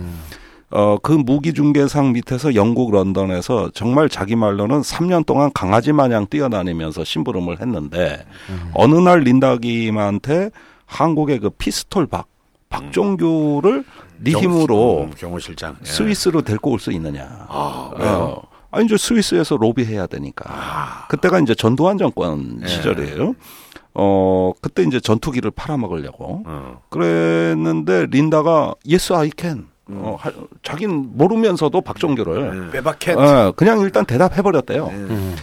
어, 그 무기 중개상 밑에서 영국 런던에서 정말 자기 말로는 3년 동안 강아지 마냥 뛰어다니면서 심부름을 했는데 어느 날 린다 김한테 한국의 그 피스톨 박 박종규를 네 힘으로 음, 경호실장. 예. 스위스로 데리고 올 수 있느냐. 아, 어. 아니 이제 스위스에서 로비해야 되니까. 그때가 이제 전두환 정권 시절이에요. 어 그때 이제 전투기를 팔아먹으려고 어. 그랬는데 린다가 yes I can 어, 하, 자기는 모르면서도 박종규를 빼박해. 어, 그냥 일단 대답해 버렸대요. 음.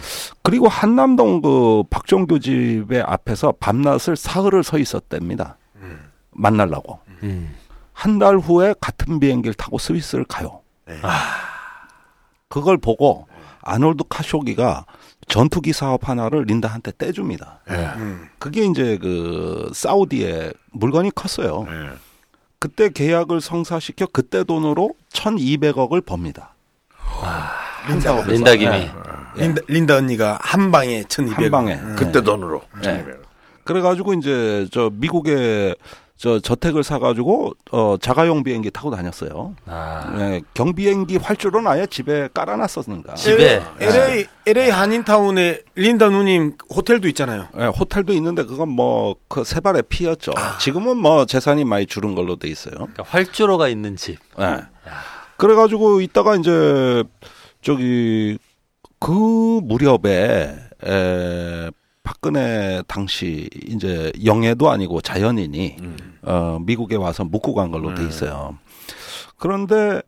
그리고 한남동 그 박종규 집의 앞에서 밤낮을 사흘을 서 있었답니다. 만나려고. 음. 한 달 후에 같은 비행기를 타고 스위스를 가요. 네. 그걸 보고 아놀드 카쇼기가 전투기 사업 하나를 린다한테 떼줍니다. 음. 그게 이제 그 사우디에 물건이 컸어요. 네. 그때 계약을 성사시켜 그때 돈으로 1,200억을 법니다. 린다, 린다 김이 네. 린다, 린다 언니가 한 방에 1200. 한 방에. 음. 그때 돈으로. 네. 그래가지고 이제 저 미국에 저 저택을 사가지고 어 자가용 비행기 타고 다녔어요. 아, 네, 경비행기 활주로는 아예 집에 깔아놨었으니까. 집에 LA LA 한인타운에 린다 누님 호텔도 있잖아요. 네, 호텔도 있는데 그건 뭐 그 세발의 피였죠. 지금은 뭐 재산이 많이 줄은 걸로 돼 있어요. 그러니까 활주로가 있는 집. 네. 그래가지고 이따가 이제 저기 그 무렵에 에, 박근혜 당시 이제 영예도 아니고 자연인이 어, 미국에 와서 묵고 간 걸로 돼 있어요. 그런데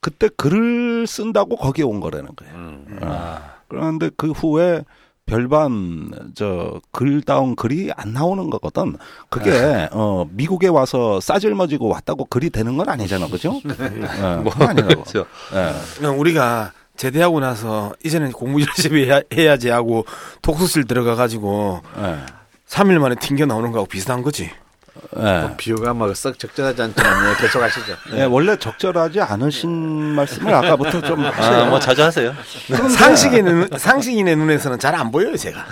그때 글을 쓴다고 거기에 온 거라는 거예요. 어. 그런데 그 후에 별반 저 글다운 글이 안 나오는 거거든. 그게 어 미국에 와서 싸질머지고 왔다고 글이 되는 건 아니잖아, 그죠? 예, 뭐 그건 아니라고. 그렇죠. 예. 그냥 우리가 제대하고 나서 이제는 공부 열심히 해야, 해야지 하고 독서실 들어가 가지고 예. 3일 만에 튕겨 나오는 거하고 비슷한 거지. 예. 비유가 뭐썩 적절하지 않지만 예, 계속 하시죠. 예, 원래 적절하지 않으신 말씀을 아까부터 좀. 아, 뭐 자주 하세요. 상식의 눈, 상식인의 눈에서는 잘 안 보여요, 제가.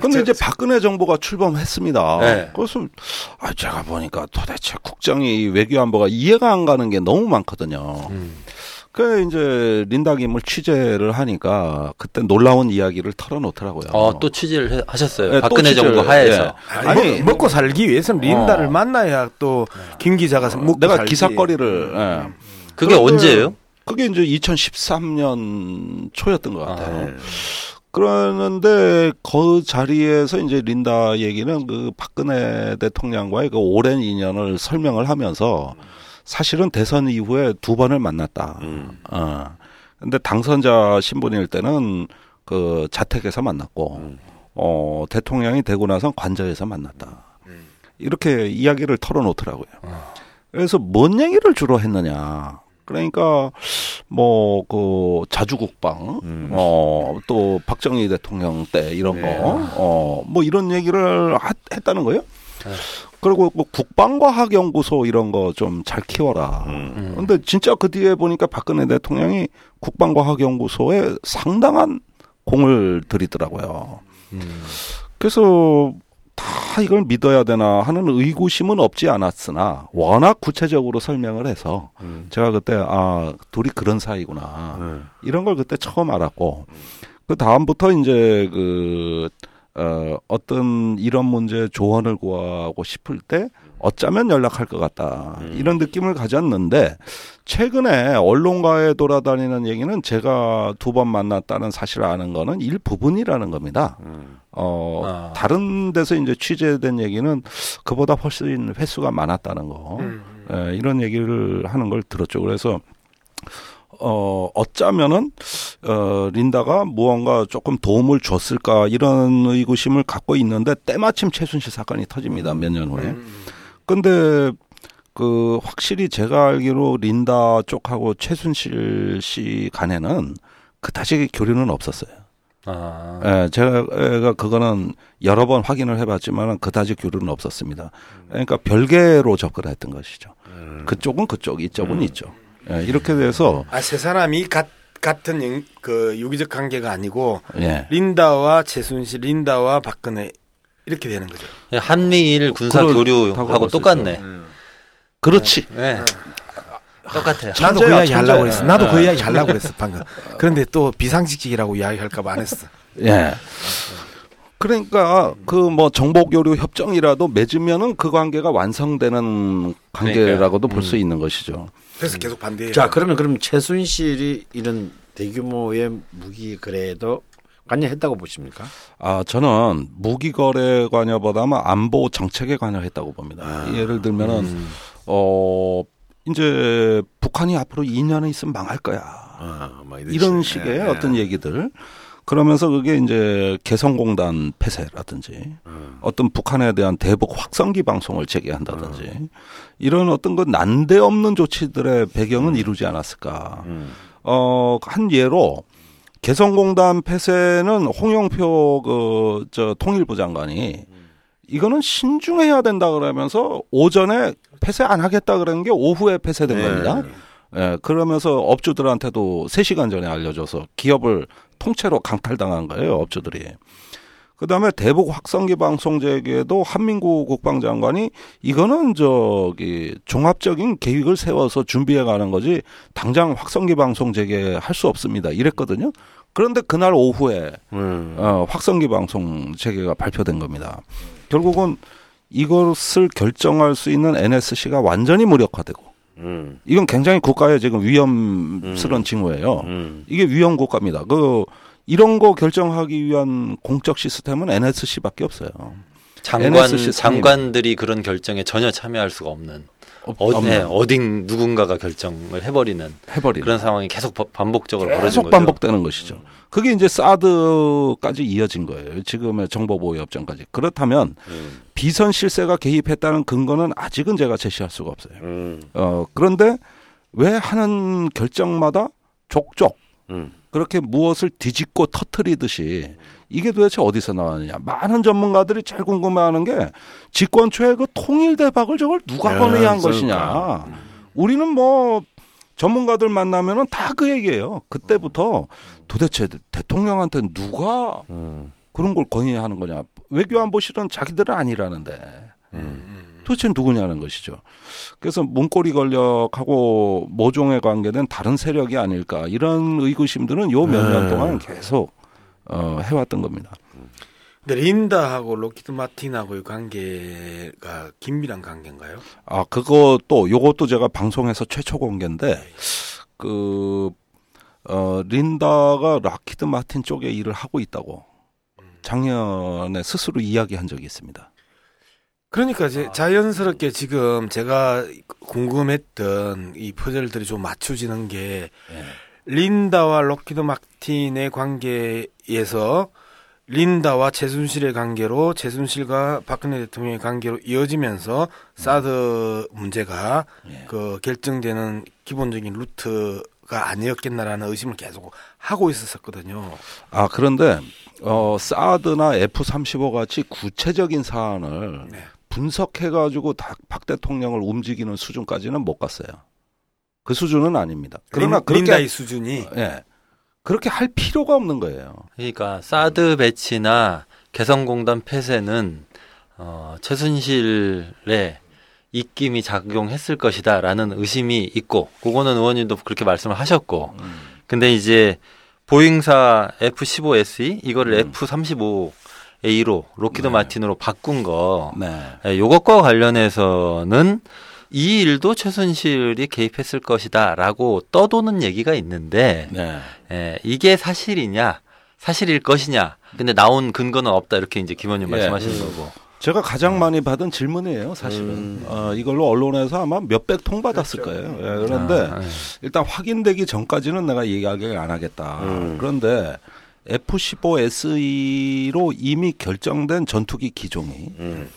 근데 이제 박근혜 정부가 출범했습니다. 네. 그래서 아, 제가 보니까 도대체 국정이 외교안보가 이해가 안 가는 게 너무 많거든요. 그래 이제 린다 김을 취재를 하니까 그때 놀라운 이야기를 털어놓더라고요. 어, 또 취재를 해- 하셨어요. 예, 또 박근혜 취재를, 정부 하에서. 예. 아니, 아니, 먹, 먹고 살기 위해서는 린다를 어. 만나야 또 김 기자가 먹고 내가 살지. 기사거리를 예. 그게 언제예요? 그게 이제 2013년 초였던 것 같아요. 아. 그러는데 그 자리에서 이제 린다 얘기는 그 박근혜 대통령과의 그 오랜 인연을 설명을 하면서 사실은 대선 이후에 두 번을 만났다. 어. 근데 당선자 신분일 때는 그 자택에서 만났고 어 대통령이 되고 나선 관저에서 만났다. 이렇게 이야기를 털어놓더라고요. 그래서 뭔 얘기를 주로 했느냐. 그러니까 뭐 그 자주국방 어또 박정희 대통령 때 이런 네. 거어뭐 이런 얘기를 하- 했다는 거예요. 그리고 뭐 국방과학연구소 이런 거 좀 잘 키워라. 음. 근데 진짜 그 뒤에 보니까 박근혜 대통령이 국방과학연구소에 상당한 공을 들이더라고요. 음. 그래서 다 이걸 믿어야 되나 하는 의구심은 없지 않았으나 워낙 구체적으로 설명을 해서 음. 제가 그때 아 둘이 그런 사이구나 음. 이런 걸 그때 처음 알았고 그 다음부터 이제 그 어, 어떤 이런 문제 조언을 구하고 싶을 때 어쩌면 연락할 것 같다 이런 느낌을 가졌는데 최근에 언론가에 돌아다니는 얘기는 제가 두 번 만났다는 사실을 아는 거는 일부분이라는 겁니다. 어 아. 다른 데서 이제 취재된 얘기는 그보다 훨씬 횟수가 많았다는 거 예, 이런 얘기를 하는 걸 들었죠. 그래서 어 어쩌면은 어 린다가 무언가 조금 도움을 줬을까 이런 의구심을 갖고 있는데 때마침 최순실 사건이 터집니다 몇 년 후에. 근데 그 확실히 제가 알기로 린다 쪽하고 최순실 씨 간에는 그다지 교류는 없었어요. 아. 예, 제가 그거는 여러 번 확인을 해봤지만 그다지 교류는 없었습니다. 그러니까 별개로 접근했던 것이죠. 그쪽은 그쪽, 이쪽은 이쪽. 예, 이렇게 돼서 아, 세 사람이 같, 같은 영- 그 유기적 관계가 아니고 예, 린다와 최순실, 린다와 박근혜 이렇게 되는 거죠. 한미일 군사 교류하고 볼수 똑같네. 그렇지. 네. 똑같아요. 나도 그 천재야, 이야기 하려고. 그랬어. 나도 그 예. 이야기 하려고 그랬어 방금. 그런데 또 비상식직이라고 이야기할까봐 안 했어. 예. 그러니까 그 뭐 정보 교류 협정이라도 맺으면은 그 관계가 완성되는 관계라고도 볼수 있는 것이죠. 그래서 계속 반대해요. 자, 그러면 그럼 최순실이 이런 대규모의 무기 거래에도 관여했다고 보십니까? 아, 저는 무기 거래 관여보다는 안보 정책에 관여했다고 봅니다. 예를 들면은 어 이제 북한이 앞으로 2년은 있으면 망할 거야. 아, 뭐 이런 식의 예. 어떤 얘기들. 그러면서 그게 이제 개성공단 폐쇄라든지 음. 어떤 북한에 대한 대북 확성기 방송을 재개한다든지 이런 어떤 그 난데없는 조치들의 배경은 이루지 않았을까. 음. 어, 한 예로 개성공단 폐쇄는 홍영표 그 저 통일부 장관이 이거는 신중해야 된다 그러면서 오전에 폐쇄 안 하겠다 그러는 게 오후에 폐쇄된 네. 겁니다. 예, 그러면서 업주들한테도 3시간 전에 알려줘서 기업을 통째로 강탈당한 거예요, 업주들이. 그 다음에 대북 확성기 방송 재개도 한민구 국방장관이 이거는 저기 종합적인 계획을 세워서 준비해 가는 거지 당장 확성기 방송 재개할 수 없습니다. 이랬거든요. 그런데 그날 오후에 음. 어, 확성기 방송 재개가 발표된 겁니다. 결국은 이것을 결정할 수 있는 NSC가 완전히 무력화되고 음. 이건 굉장히 국가에 지금 위험스러운 징후예요. 음. 이게 위험 국가입니다. 그 이런 거 결정하기 위한 공적 시스템은 NSC밖에 없어요. 장관 NSC. 장관들이 그런 결정에 전혀 참여할 수가 없는 없- 어, 네, 어딘 누군가가 결정을 해버리는 해버리는 그런 상황이 계속 버- 반복적으로 벌어진 계속 거죠. 반복되는 것이죠. 그게 이제 사드까지 이어진 거예요. 지금의 정보보호협정까지. 그렇다면 음. 비선 실세가 개입했다는 근거는 아직은 제가 제시할 수가 없어요. 음. 어, 그런데 왜 하는 결정마다 족족 음. 그렇게 무엇을 뒤집고 터트리듯이 이게 도대체 어디서 나왔느냐. 많은 전문가들이 제일 궁금해하는 게 집권 초에 그 통일 대박을 저걸 누가 야, 건의한 그러니까. 것이냐. 우리는 뭐 전문가들 만나면은 다 그 얘기예요. 그때부터 도대체 대통령한테 누가 음. 그런 걸 건의하는 거냐. 외교안보실은 자기들은 아니라는데. 음. 도대체 누구냐는 것이죠. 그래서 문고리 권력하고 모종에 관계된 다른 세력이 아닐까 이런 의구심들은 요 몇년 네. 동안 계속 어, 해왔던 겁니다. 근데 린다하고 로키드 마틴하고의 관계가 긴밀한 관계인가요? 아 그것도 요것도 제가 방송에서 최초 공개인데 그 어, 린다가 락키드 마틴 쪽에 일을 하고 있다고 작년에 스스로 이야기한 적이 있습니다. 그러니까 이제 자연스럽게 지금 제가 궁금했던 이 퍼즐들이 좀 맞춰지는 게 린다와 로키드 마틴의 관계에서 린다와 최순실의 관계로 최순실과 박근혜 대통령의 관계로 이어지면서 사드 문제가 예. 그 결정되는 기본적인 루트 가 아니었겠나라는 의심을 계속 하고 있었었거든요. 아 그런데 어 사드나 F35 같이 구체적인 사안을 네. 분석해가지고 다- 박 대통령을 움직이는 수준까지는 못 갔어요. 그 수준은 아닙니다. 그러나 린, 그렇게 린다의 수준이 예 그렇게 할 필요가 없는 거예요. 그러니까 사드 배치나 개성공단 폐쇄는 어, 최순실의 입김이 작용했을 것이다라는 의심이 있고 그거는 의원님도 그렇게 말씀을 하셨고 근데 이제 보잉사 F-15SE 이거를 F-35A로 로키드 네. 마틴으로 바꾼 거 네. 예, 요것과 관련해서는 이 일도 최순실이 개입했을 것이다라고 떠도는 얘기가 있는데 네. 예, 이게 사실이냐 사실일 것이냐 근데 나온 근거는 없다 이렇게 이제 김원님 예. 말씀하시는 거고 제가 가장 많이 받은 질문이에요, 사실은. 음. 어, 이걸로 언론에서 아마 몇백 통 받았을 거예요. 예, 그런데 아, 예. 일단 확인되기 전까지는 내가 이야기를 안 하겠다. 음. 그런데 F-15SE로 이미 결정된 전투기 기종이 음.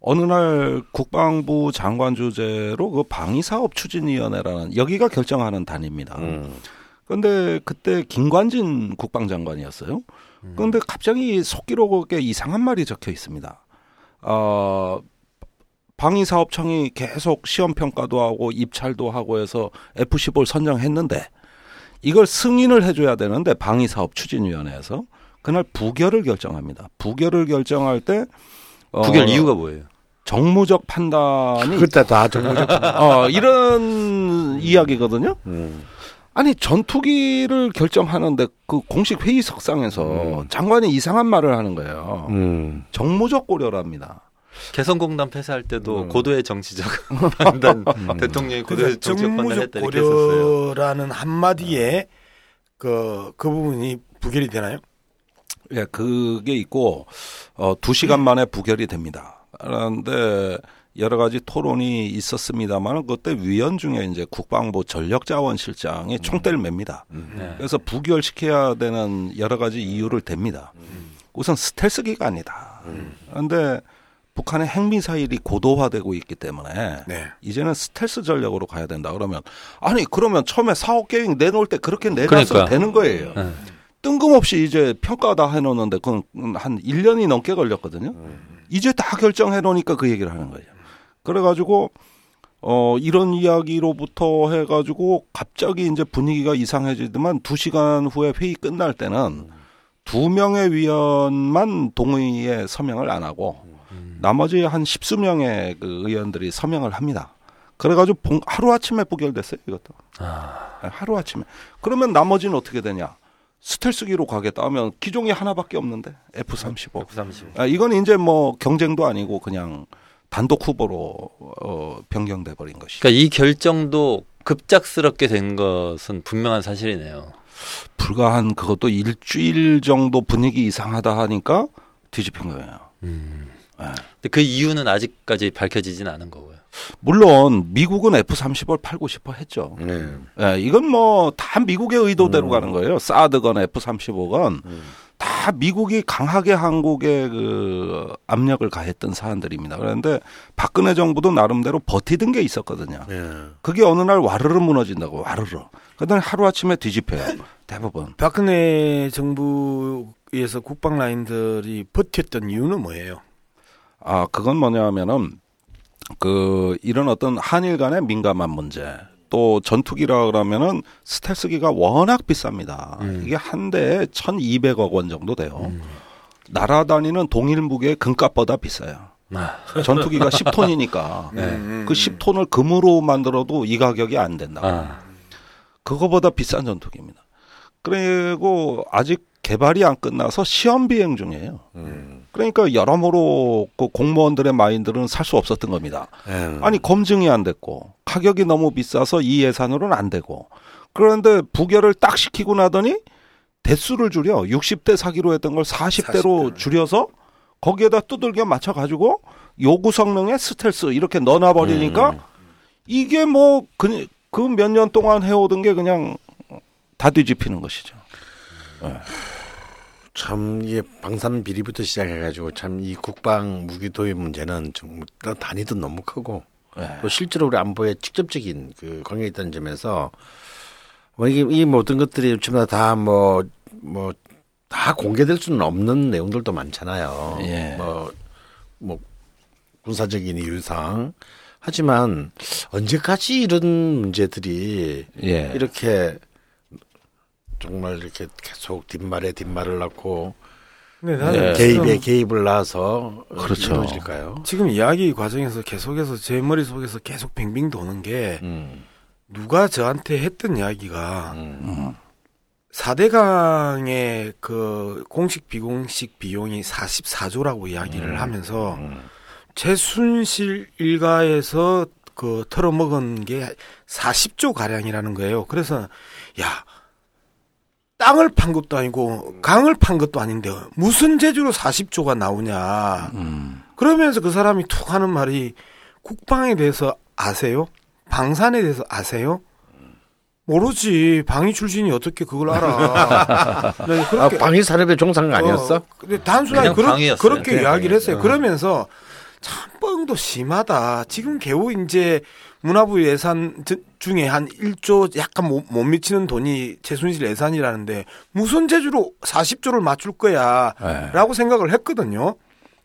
어느 날 국방부 장관 주재로 그 방위사업 추진위원회라는 여기가 결정하는 단입니다. 음. 그런데 그때 김관진 국방장관이었어요. 그런데 갑자기 속기록에 이상한 말이 적혀 있습니다. 어, 방위사업청이 계속 시험 평가도 하고 입찰도 하고 해서 F-15를 선정했는데 이걸 승인을 해줘야 되는데 방위사업 추진위원회에서 그날 부결을 결정합니다. 부결을 결정할 때 어, 부결 이유가 뭐예요? 정무적 판단이 그때 다 정보적. 어, 이런 이야기거든요. 음. 아니 전투기를 결정하는데 그 공식 회의석상에서 음. 장관이 이상한 말을 하는 거예요. 음. 정무적 고려랍니다. 개성공단 폐쇄할 때도 음. 고도의 정치적 판단 대통령이 고도의 정치적 정무적 판단했다 이렇게 했었어요. 고려라는 한마디에 그, 그 부분이 부결이 되나요? 예, 그게 있고 어, 두 시간 만에 부결이 됩니다. 그런데 여러 가지 토론이 있었습니다만 그때 위원 중에 이제 국방부 전력자원실장이 총대를 맵니다. 네. 그래서 부결시켜야 되는 여러 가지 이유를 댑니다. 우선 스텔스 기간이다. 그런데 북한의 핵미사일이 고도화되고 있기 때문에 네. 이제는 스텔스 전력으로 가야 된다. 그러면 아니 그러면 처음에 사업 계획 내놓을 때 그렇게 내놨으면 그러니까. 되는 거예요. 네. 뜬금없이 이제 평가 다 해놓는데 그건 한 1년이 넘게 걸렸거든요. 이제 다 결정해 놓으니까 그 얘기를 하는 거예요. 그래가지고 어 이런 이야기로부터 해가지고 갑자기 이제 분위기가 이상해지더만 두 시간 후에 회의 끝날 때는 두 명의 위원만 동의에 서명을 안 하고 나머지 한 십수 명의 그 의원들이 서명을 합니다. 그래가지고 봉- 하루 아침에 부결됐어요 이것도. 아, 네, 하루 아침에. 그러면 나머지는 어떻게 되냐? 스텔스기로 가겠다 하면 기종이 하나밖에 없는데 F-35. F-35. 아, 이건 이제 뭐 경쟁도 아니고 그냥 단독 후보로 어, 변경돼 버린 것이죠. 그러니까 이 결정도 급작스럽게 된 것은 분명한 사실이네요. 불과 한 그것도 일주일 정도 분위기 이상하다 하니까 뒤집힌 거예요. 근데 그 이유는 아직까지 밝혀지진 않은 거고요. 물론 미국은 F-35를 팔고 싶어 했죠. 네. 예, 이건 뭐 다 미국의 의도대로 가는 거예요. 사드건 F-35건 다 미국이 강하게 한국에 그 압력을 가했던 사안들입니다. 그런데 박근혜 정부도 나름대로 버티던 게 있었거든요. 네. 그게 어느 날 와르르 무너진다고 와르르. 그다음에 하루 아침에 뒤집혀요. 대부분. 박근혜 정부에서 국방 라인들이 버텼던 이유는 뭐예요? 아 그건 뭐냐면은 그 이런 어떤 한일 간의 민감한 문제. 또 전투기라 그러면은 스텔스기가 워낙 비쌉니다. 음. 이게 한 대에 1,200억 원 정도 돼요. 날아다니는 동일 무게의 금값보다 비싸요. 아, 전투기가 10톤이니까 네. 음, 그 10톤을 금으로 만들어도 이 가격이 안 된다. 아, 그거보다 비싼 전투기입니다. 그리고 아직 개발이 안 끝나서 시험 비행 중이에요. 음. 그러니까 여러모로 그 공무원들의 마인드는 살 수 없었던 겁니다. 네. 아니 검증이 안 됐고 가격이 너무 비싸서 이 예산으로는 안 되고 그런데 부결을 딱 시키고 나더니 대수를 줄여 60대 사기로 했던 걸 40대로 40대. 줄여서 거기에다 두들겨 맞춰 가지고 요구 성능의 스텔스 이렇게 넣어놔 버리니까 이게 뭐 그 몇 년 동안 해오던 게 그냥 다 뒤집히는 것이죠. 참 이게 방산 비리부터 시작해가지고 참 이 국방 무기 도입 문제는 정말 단위도 너무 크고 네. 또 실제로 우리 안보에 직접적인 그 관계가 있다는 점에서 뭐 이게 이 모든 것들이 전부 다뭐 뭐 다 공개될 수는 없는 내용들도 많잖아요. 예. 뭐, 뭐 군사적인 이유상 하지만 언제까지 이런 문제들이 예. 이렇게 정말 이렇게 계속 뒷말에 뒷말을 낳고 네. 지금, 개입에 개입을 낳아서 그렇죠. 이루어질까요? 지금 이야기 과정에서 계속해서 제 머릿속에서 계속 빙빙 도는 게 음, 누가 저한테 했던 이야기가 음, 음. 4대강의 그 공식 비공식 비용이 44조라고 이야기를 음. 하면서 음. 최순실 일가에서 그 털어먹은 게 40조 가량이라는 거예요. 그래서 야 땅을 판 것도 아니고 강을 판 것도 아닌데 무슨 재주로 40조가 나오냐. 음. 그러면서 그 사람이 툭 하는 말이 국방에 대해서 아세요? 방산에 대해서 아세요? 모르지. 방위 출신이 어떻게 그걸 알아. 네, 아, 그렇게 방위 산업의 종사가 아니었어? 어, 근데 단순하게 그렇, 방위였어요. 그렇게 그냥 이야기를 했어요. 어. 그러면서 참 뻥도 심하다. 지금 겨우 이제 문화부 예산 드- 중에 한 1조 약간 못, 못 미치는 돈이 최순실 예산이라는데 무슨 재주로 40조를 맞출 거야. 예. 라고 생각을 했거든요.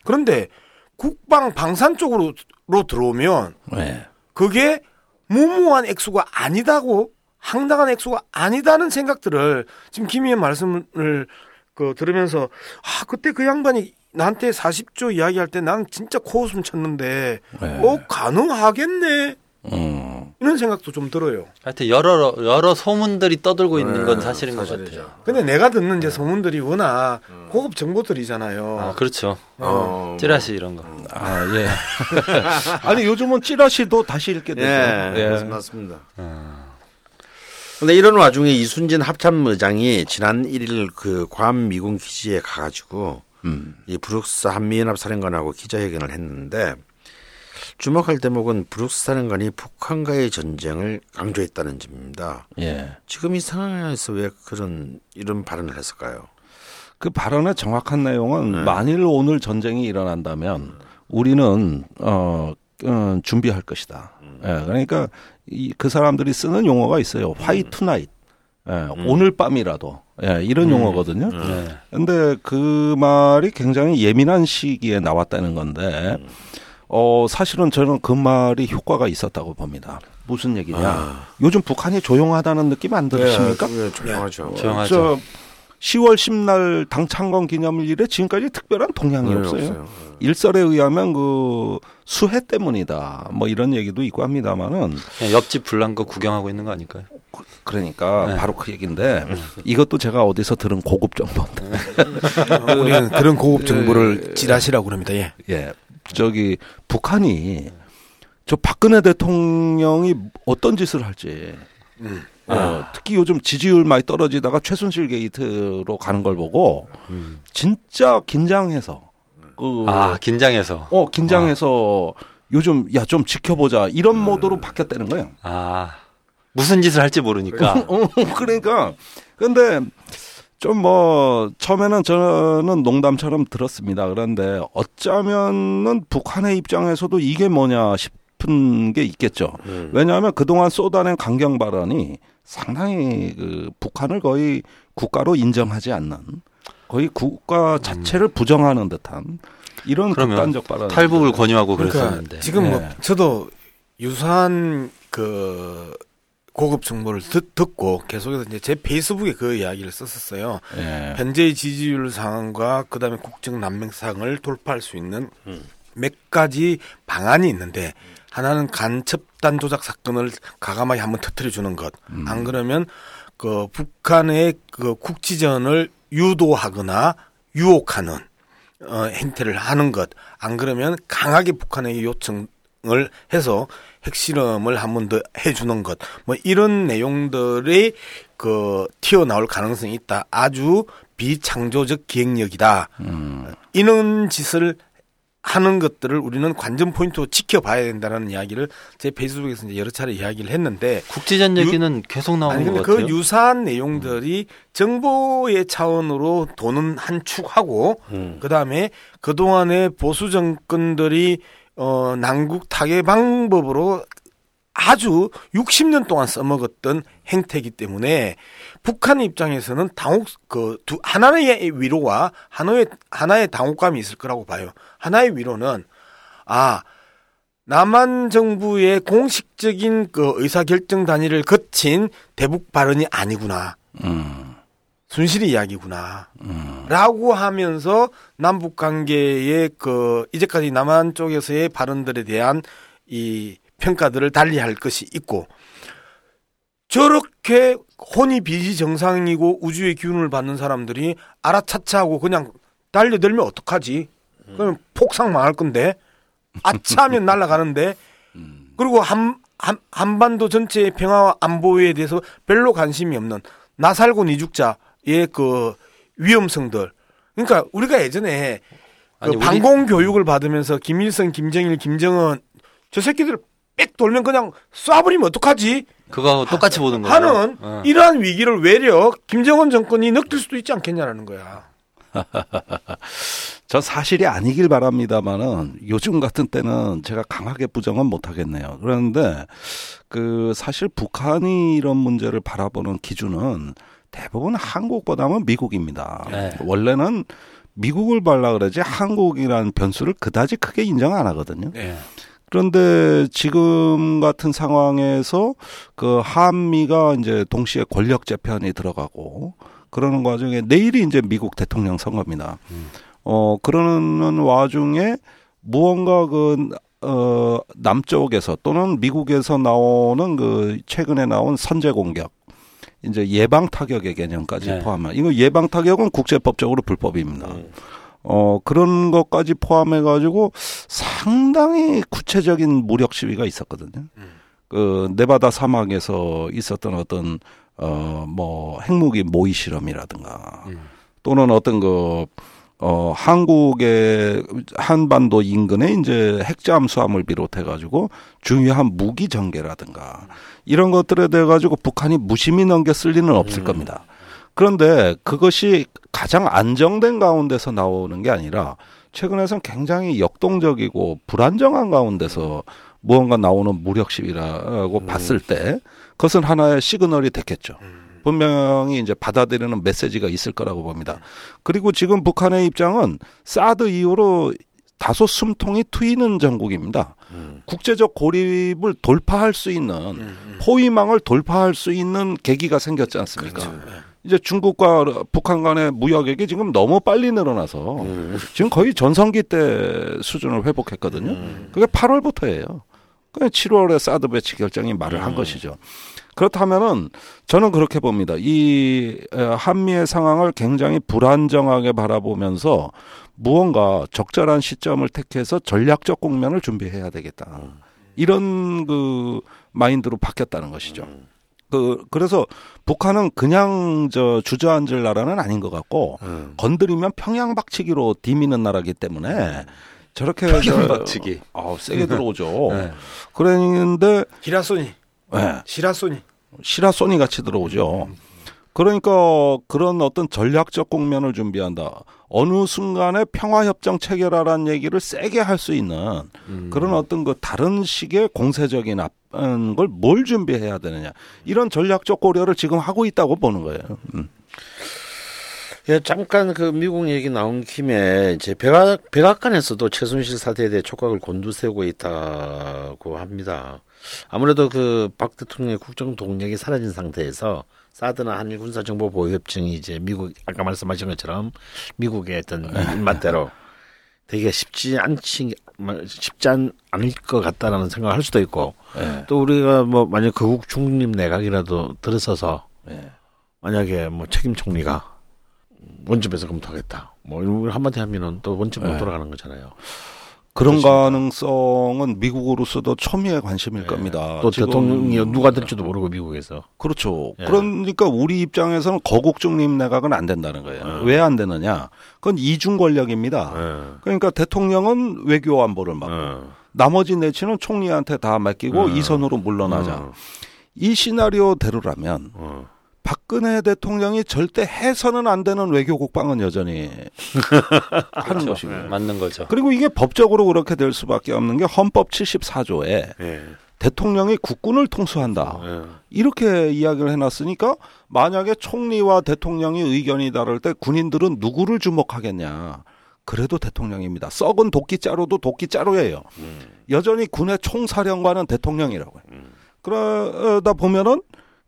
그런데 국방 방산 쪽으로 로 들어오면 예. 그게 무모한 액수가 아니다고 황당한 액수가 아니다는 생각들을 지금 김 의원 말씀을 그 들으면서 아 그때 그 양반이 나한테 40조 이야기할 때 난 진짜 코웃음 쳤는데 예. 어 가능하겠네 음. 이런 생각도 좀 들어요. 하여튼 여러 여러 소문들이 떠들고 있는 건 네, 사실인 것 사실이죠. 같아요. 근데 내가 듣는 이제 소문들이 워낙 고급 정보들이잖아요. 아 그렇죠. 어. 찌라시 이런 거. 아, 예. 아니, 요즘은 찌라시도 다시 읽게 되죠. 예, 예. 맞습니다. 근데 이런 와중에 이순진 합참의장이 지난 1일 그 괌 미군 기지에 가가지고 음. 이 브룩스 한미연합 사령관하고 기자회견을 했는데 주목할 대목은 브룩스 사령관이 북한과의 전쟁을 강조했다는 점입니다. 예. 지금 이 상황에서 왜 그런 이런 발언을 했을까요? 그 발언의 정확한 내용은 네. 만일 오늘 전쟁이 일어난다면 우리는 어, 어 준비할 것이다. 예, 그러니까 이, 그 사람들이 쓰는 용어가 있어요. 화이트 나잇. 예, 오늘 밤이라도. 예, 이런 용어거든요. 네. 근데 그 말이 굉장히 예민한 시기에 나왔다는 건데, 어, 사실은 저는 그 말이 효과가 있었다고 봅니다. 무슨 얘기냐. 요즘 북한이 조용하다는 느낌 안 들으십니까? 네, 조용하죠. 조용하죠. 저 10월 10날 당 창건 기념일에 지금까지 특별한 동향이 네, 없어요. 일설에 의하면 그 수해 때문이다. 뭐 이런 얘기도 있고 합니다만은 옆집 불난 거 구경하고 있는 거 아닐까요? 그러니까 네. 바로 그 얘기인데 이것도 제가 어디서 들은 고급 정보인데. 우리는 그런 고급 정보를 찌라시라고 그럽니다. 예. 예. 저기 북한이 저 박근혜 대통령이 어떤 짓을 할지 어, 특히 요즘 지지율 많이 떨어지다가 최순실 게이트로 가는 걸 보고 진짜 긴장해서 그 아 긴장해서. 어 긴장해서 요즘 야 좀 지켜보자 이런 모드로 바뀌었다는 거예요. 아. 무슨 짓을 할지 모르니까. 어, 그러니까. 근데 좀 뭐 처음에는 저는 농담처럼 들었습니다. 그런데 어쩌면은 북한의 입장에서도 이게 뭐냐 싶은 게 있겠죠. 왜냐하면 그동안 쏟아낸 강경 발언이 상당히 그 북한을 거의 국가로 인정하지 않는 거의 국가 자체를 부정하는 듯한 이런 그러면 극단적 발언 탈북을 권유하고 그러니까 그랬었는데. 지금 뭐 예. 저도 유사한 그 고급 정보를 듣, 듣고 계속해서 이제 제 페이스북에 그 이야기를 썼었어요. 예. 현재의 지지율 상황과 그다음에 국정 난맹상을 돌파할 수 있는 몇 가지 방안이 있는데 하나는 간첩단 조작 사건을 가감하게 한번 터뜨려 주는 것. 안 그러면 그 북한의 그 국지전을 유도하거나 유혹하는 어, 행태를 하는 것. 안 그러면 강하게 북한에게 요청을 해서 핵실험을 한 번 더 해주는 것. 뭐 이런 내용들이 그 튀어나올 가능성이 있다. 아주 비창조적 기획력이다. 이런 짓을 하는 것들을 우리는 관전 포인트로 지켜봐야 된다는 이야기를 제 페이스북에서 이제 여러 차례 이야기를 했는데 국지전 얘기는 계속 나오는 아니 것그 같아요. 유사한 내용들이 정보의 차원으로 도는 한 축하고 그다음에 그동안의 보수 정권들이 어 난국 타개 방법으로 아주 60년 동안 써먹었던 행태이기 때문에 북한 입장에서는 당혹 그 두 하나의 위로와 하나의 하나의 당혹감이 있을 거라고 봐요. 하나의 위로는 아 남한 정부의 공식적인 그 의사 결정 단위를 거친 대북 발언이 아니구나. 음. 순실이 이야기구나. 라고 하면서 남북 관계의 그 이제까지 남한 쪽에서의 발언들에 대한 이 평가들을 달리 할 것이 있고 저렇게 혼이 비지 정상이고 우주의 기운을 받는 사람들이 알아차차하고 그냥 달려들면 어떡하지? 그러면 폭삭 망할 건데 아차하면 날아가는데 그리고 한, 한, 한반도 전체의 평화와 안보에 대해서 별로 관심이 없는 나 살고 니 죽자의 그 위험성들. 그러니까 우리가 예전에 그 아니, 우리- 방공 교육을 받으면서 김일성, 김정일, 김정은 저 새끼들 빽 돌면 그냥 쏴버리면 어떡하지? 그거하고 똑같이 보는 거예요. 하는 어. 이러한 위기를 외려 김정은 정권이 느낄 수도 있지 않겠냐라는 거야. 저 사실이 아니길 바랍니다만은 요즘 같은 때는 제가 강하게 부정은 못 하겠네요. 그런데 그 사실 북한이 이런 문제를 바라보는 기준은 대부분 한국보다는 미국입니다. 네. 원래는 미국을 발라 그러지 한국이라는 변수를 그다지 크게 인정 안 하거든요. 예. 그런데 지금 같은 상황에서 그 한미가 이제 동시에 권력 재편이 들어가고 그러는 과정에 내일이 이제 미국 대통령 선거입니다. 어 그러는 와중에 무언가 그 어, 남쪽에서 또는 미국에서 나오는 그 최근에 나온 선제 공격, 이제 예방 타격의 개념까지 네. 포함한 이거 예방 타격은 국제법적으로 불법입니다. 어 그런 것까지 포함해 가지고 상당히 구체적인 무력 시위가 있었거든요. 그 네바다 사막에서 있었던 어떤 어뭐 핵무기 모의 실험이라든가 또는 어떤 그 어 한국의 한반도 인근에 이제 핵잠수함을 비롯해 가지고 중요한 무기 전개라든가 이런 것들에 대해 가지고 북한이 무심히 넘겨 쓸 리는 없을 겁니다. 그런데 그것이 가장 안정된 가운데서 나오는 게 아니라 최근에선 굉장히 역동적이고 불안정한 가운데서 무언가 나오는 무력심이라고 봤을 때 그것은 하나의 시그널이 됐겠죠. 분명히 이제 받아들이는 메시지가 있을 거라고 봅니다. 그리고 지금 북한의 입장은 사드 이후로 다소 숨통이 트이는 전국입니다. 국제적 고립을 돌파할 수 있는 포위망을 돌파할 수 있는 계기가 생겼지 않습니까? 이제 중국과 북한 간의 무역액이 지금 너무 빨리 늘어나서 지금 거의 전성기 때 수준을 회복했거든요. 그게 8월부터예요. 그냥 7월에 사드 배치 결정이 말을 한 것이죠. 그렇다면은 저는 그렇게 봅니다. 이 에, 한미의 상황을 굉장히 불안정하게 바라보면서 무언가 적절한 시점을 택해서 전략적 국면을 준비해야 되겠다. 이런 그 마인드로 바뀌었다는 것이죠. 그 그래서 북한은 그냥 저 주저앉을 나라는 아닌 것 같고 음. 건드리면 평양 박치기로 디미는 나라기 때문에 저렇게 평양 저- 박치기. 아우 세게 들어오죠. 네. 그랬는데 히라소니, 예, 시라소니. 시라소니 같이 들어오죠. 그러니까 그런 어떤 전략적 국면을 준비한다. 어느 순간에 평화협정 체결하라는 얘기를 세게 할 수 있는 그런 어떤 그 다른 식의 공세적인 걸 뭘 준비해야 되느냐. 이런 전략적 고려를 지금 하고 있다고 보는 거예요. 음. 예, 잠깐 그 미국 얘기 나온 김에 이제 백악 백악관에서도 최순실 사태에 대해 촉각을 곤두세우고 있다고 합니다. 아무래도 그 박 대통령의 국정 동력이 사라진 상태에서 사드나 한일 군사 정보 보호 협정이 이제 미국 아까 말씀하신 것처럼 미국의 어떤 입맛대로 되게 쉽지 않지 쉽지 않, 않을 것 같다라는 생각을 할 수도 있고 예. 또 우리가 뭐 만약 거국 중립 내각이라도 들어서서 예. 만약에 뭐 책임 총리가 원점에서 검토하겠다. 뭐 이런 걸 한마디 하면은 또 원점으로 네. 돌아가는 거잖아요. 그런 그렇습니다. 가능성은 미국으로서도 초미의 관심일 겁니다. 또 대통령이 누가 될지도 모르고 미국에서. 그렇죠. 예. 그러니까 우리 입장에서는 거국 중립 내각은 안 된다는 거예요. 예. 왜안 되느냐? 그건 이중 권력입니다. 예. 그러니까 대통령은 외교 안보를 맡고 어. 나머지 내치는 총리한테 다 맡기고 음. 이 선으로 물러나자. 어. 이 시나리오대로라면 어. 박근혜 대통령이 절대 해서는 안 되는 외교 국방은 여전히 하는 그렇죠. 것이고요. 맞는 거죠. 그리고 이게 법적으로 그렇게 될 수밖에 없는 게 헌법 74조에 예. 대통령이 국군을 통수한다. 예. 이렇게 이야기를 해놨으니까 만약에 총리와 대통령이 의견이 다를 때 군인들은 누구를 주목하겠냐. 그래도 대통령입니다. 썩은 도끼자루도 도끼자루예요. 여전히 군의 총사령관은 대통령이라고요. 그러다 보면은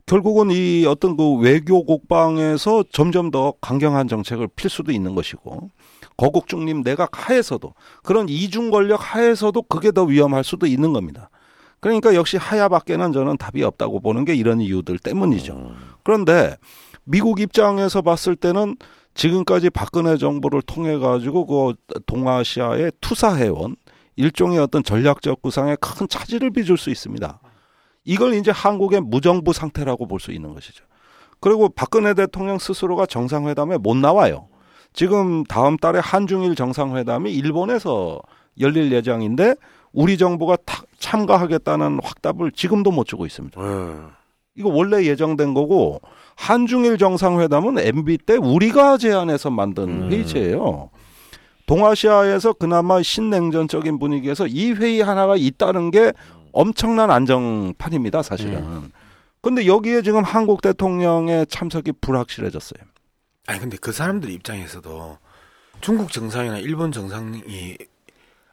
결국은 이 어떤 그 외교 국방에서 점점 더 강경한 정책을 필 수도 있는 것이고 거국 중립 내각 하에서도 그런 이중 권력 하에서도 그게 더 위험할 수도 있는 겁니다. 그러니까 역시 하야밖에는 저는 답이 없다고 보는 게 이런 이유들 때문이죠. 그런데 미국 입장에서 봤을 때는 지금까지 박근혜 정부를 통해 가지고 그 동아시아에 투사해온 일종의 어떤 전략적 구상에 큰 차질을 빚을 수 있습니다. 이걸 이제 한국의 무정부 상태라고 볼 수 있는 것이죠. 그리고 박근혜 대통령 스스로가 정상회담에 못 나와요. 지금 다음 달에 한중일 정상회담이 일본에서 열릴 예정인데 우리 정부가 타- 참가하겠다는 확답을 지금도 못 주고 있습니다. 어. 이거 원래 예정된 거고 한중일 정상회담은 MB 때 우리가 제안해서 만든 음. 회의체예요. 동아시아에서 그나마 신냉전적인 분위기에서 이 회의 하나가 있다는 게 엄청난 안정판입니다, 사실은. 근데 여기에 지금 한국 대통령의 참석이 불확실해졌어요. 아니 근데 그 사람들 입장에서도 중국 정상이나 일본 정상이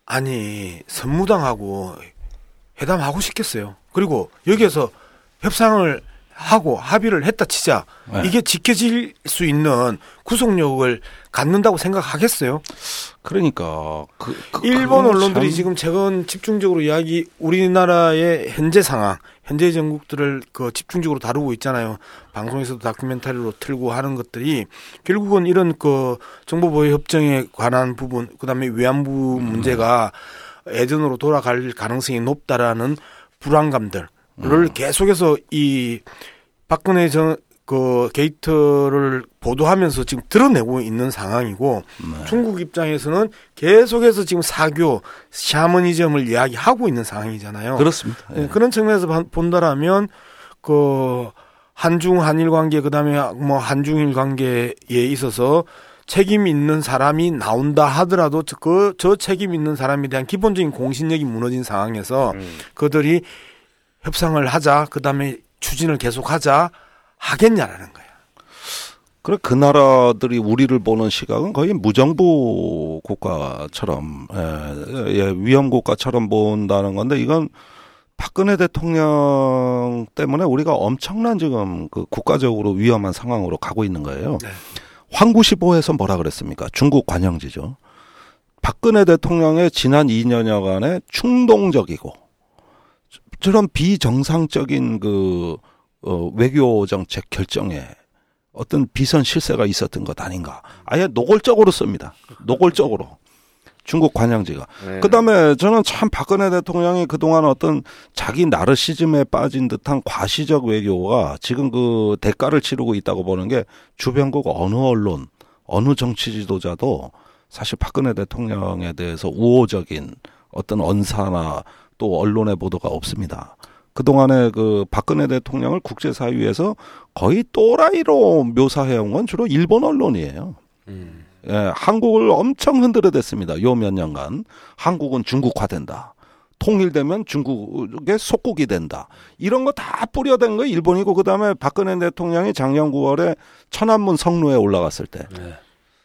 아니 선무당하고 회담하고 싶겠어요. 그리고 여기에서 협상을 하고 합의를 했다 치자 네. 이게 지켜질 수 있는 구속력을 갖는다고 생각하겠어요? 그러니까 그, 그 일본 언론들이 참- 지금 최근 집중적으로 이야기 우리나라의 현재 상황, 현재 전국들을 그 집중적으로 다루고 있잖아요. 방송에서도 다큐멘터리로 틀고 하는 것들이 결국은 이런 그 정보보호 협정에 관한 부분, 그다음에 위안부 문제가 예전으로 돌아갈 가능성이 높다라는 불안감들 을 계속해서 이 박근혜 전 그 게이트를 보도하면서 지금 드러내고 있는 상황이고 네. 중국 입장에서는 계속해서 지금 사교 샤머니즘을 이야기하고 있는 상황이잖아요. 그렇습니다. 예, 예. 그런 측면에서 반- 본다라면 그 한중 한일 관계 그다음에 뭐 한중일 관계에 있어서 책임 있는 사람이 나온다 하더라도 그 저 책임 있는 사람에 대한 기본적인 공신력이 무너진 상황에서 그들이 협상을 하자 그 다음에 추진을 계속하자 하겠냐라는 거예요. 그래 그 나라들이 우리를 보는 시각은 거의 무정부 국가처럼 예, 예, 위험 국가처럼 본다는 건데 이건 박근혜 대통령 때문에 우리가 엄청난 지금 그 국가적으로 위험한 상황으로 가고 있는 거예요. 네. 황구시보에서 뭐라 그랬습니까? 중국 관영지죠. 박근혜 대통령의 지난 2년여간의 충동적이고 저런 비정상적인 그 어, 외교 정책 결정에 어떤 비선 실세가 있었던 것 아닌가. 아예 노골적으로 씁니다. 노골적으로. 중국 관영지가. 네. 그 다음에 저는 참 박근혜 대통령이 그동안 어떤 자기 나르시즘에 빠진 듯한 과시적 외교가 지금 그 대가를 치르고 있다고 보는 게 주변국 어느 언론, 어느 정치 지도자도 사실 박근혜 대통령에 대해서 우호적인 어떤 언사나 또 언론의 보도가 없습니다. 그동안에 그 박근혜 대통령을 국제사회에서 거의 또라이로 묘사해온 건 주로 일본 언론이에요. 음. 예, 한국을 엄청 흔들어댔습니다. 요 몇 년간. 한국은 중국화된다. 통일되면 중국의 속국이 된다. 이런 거 다 뿌려댄 거 일본이고 그다음에 박근혜 대통령이 작년 9월에 천안문 성로에 올라갔을 때 네.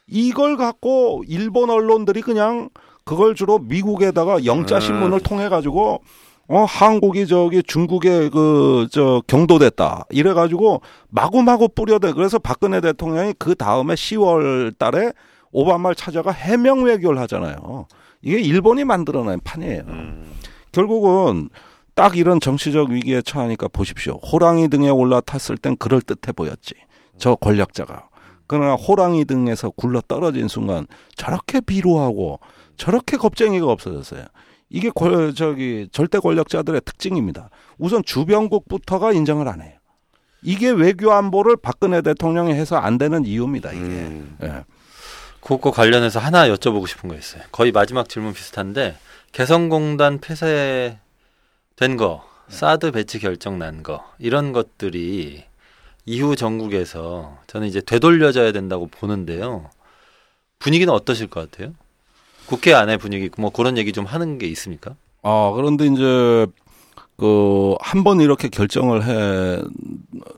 이걸 갖고 일본 언론들이 그냥 그걸 주로 미국에다가 영자 신문을 통해 가지고 어 한국이 저기 중국에 그 저 경도됐다 이래 가지고 마구마구 뿌려대 그래서 박근혜 대통령이 그 다음에 10월 달에 오바마를 찾아가 해명 외교를 하잖아요. 이게 일본이 만들어낸 판이에요. 결국은 딱 이런 정치적 위기에 처하니까 보십시오. 호랑이 등에 올라탔을 땐 그럴 듯해 보였지. 저 권력자가. 그러나 호랑이 등에서 굴러 떨어진 순간 저렇게 비루하고 저렇게 겁쟁이가 없어졌어요. 이게 권- 저기 절대 권력자들의 특징입니다. 우선 주변국부터가 인정을 안 해요. 이게 외교 안보를 박근혜 대통령이 해서 안 되는 이유입니다. 이게. 음. 예. 그거 관련해서 하나 여쭤보고 싶은 거 있어요. 거의 마지막 질문 비슷한데 개성공단 폐쇄된 거, 사드 배치 결정 난 거 이런 것들이 이후 전국에서 저는 이제 되돌려져야 된다고 보는데요. 분위기는 어떠실 것 같아요? 국회 안의 분위기 뭐 그런 얘기 좀 하는 게 있습니까? 아, 그런데 이제 그 한 번 이렇게 결정을 해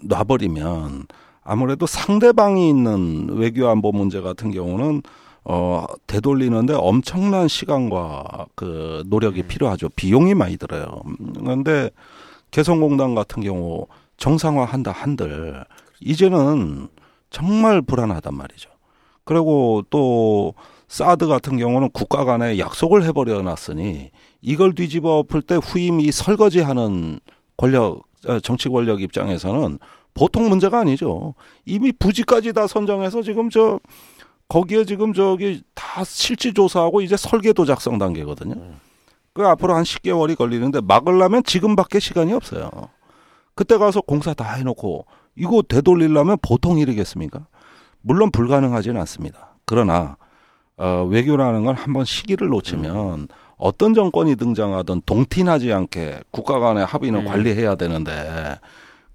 놔버리면 아무래도 상대방이 있는 외교 안보 문제 같은 경우는 어 되돌리는데 엄청난 시간과 그 노력이 필요하죠. 비용이 많이 들어요. 음, 그런데 개성공단 같은 경우 정상화한다 한들 이제는 정말 불안하단 말이죠. 그리고 또 사드 같은 경우는 국가 간에 약속을 해버려 놨으니 이걸 뒤집어 엎을 때 후임이 설거지하는 권력 어, 정치 권력 입장에서는 보통 문제가 아니죠. 이미 부지까지 다 선정해서 지금 저 거기에 지금 저기 다 실지 조사하고 이제 설계도 작성 단계거든요. 그 앞으로 한 10개월이 걸리는데 막으려면 지금밖에 시간이 없어요. 그때 가서 공사 다 해놓고 이거 되돌리려면 보통 일이겠습니까? 물론 불가능하지는 않습니다. 그러나 어, 외교라는 건 한번 시기를 놓치면 어떤 정권이 등장하든 동티나지 않게 국가 간의 합의는 음. 관리해야 되는데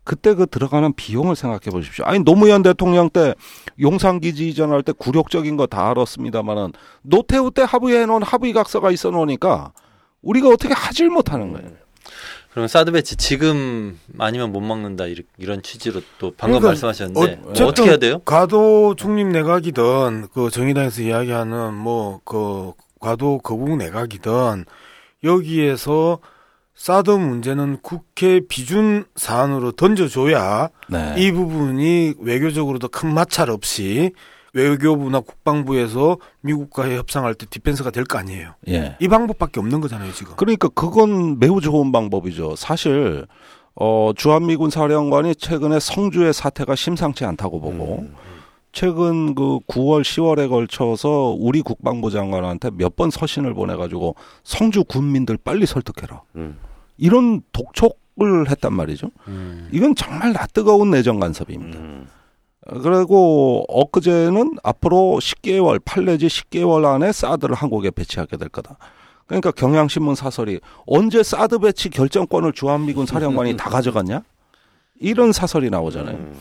그때 그 들어가는 비용을 생각해 보십시오. 아니 노무현 대통령 때 용산기지 이전할 때 굴욕적인 거 다 알았습니다만은 노태우 때 합의해 놓은 합의각서가 있어 놓으니까 우리가 어떻게 하질 못하는 거예요. 그러면 사드 배치 지금 아니면 못 막는다 이런 취지로 또 방금 그러니까 말씀하셨는데 뭐 어쨌든 어떻게 해야 돼요? 과도 중립 내각이든 그 정의당에서 이야기하는 뭐 그 과도 거국 내각이든 여기에서 사드 문제는 국회 비준 사안으로 던져줘야 네. 이 부분이 외교적으로도 큰 마찰 없이 외교부나 국방부에서 미국과의 협상할 때 디펜스가 될 거 아니에요. 예. 이 방법밖에 없는 거잖아요, 지금. 그러니까 그건 매우 좋은 방법이죠. 사실 어 주한미군 사령관이 최근에 성주의 사태가 심상치 않다고 보고 최근 그 9월 10월에 걸쳐서 우리 국방부 장관한테 몇 번 서신을 보내 가지고 성주 군민들 빨리 설득해라. 음. 이런 독촉 척을 했단 말이죠. 음. 이건 정말 낯뜨거운 내정 간섭입니다. 그리고 엊그제는 앞으로 10개월, 8 내지 10개월 안에 사드를 한국에 배치하게 될 거다. 그러니까 경향신문 사설이 언제 사드 배치 결정권을 주한미군 사령관이 다 가져갔냐? 이런 사설이 나오잖아요. 음.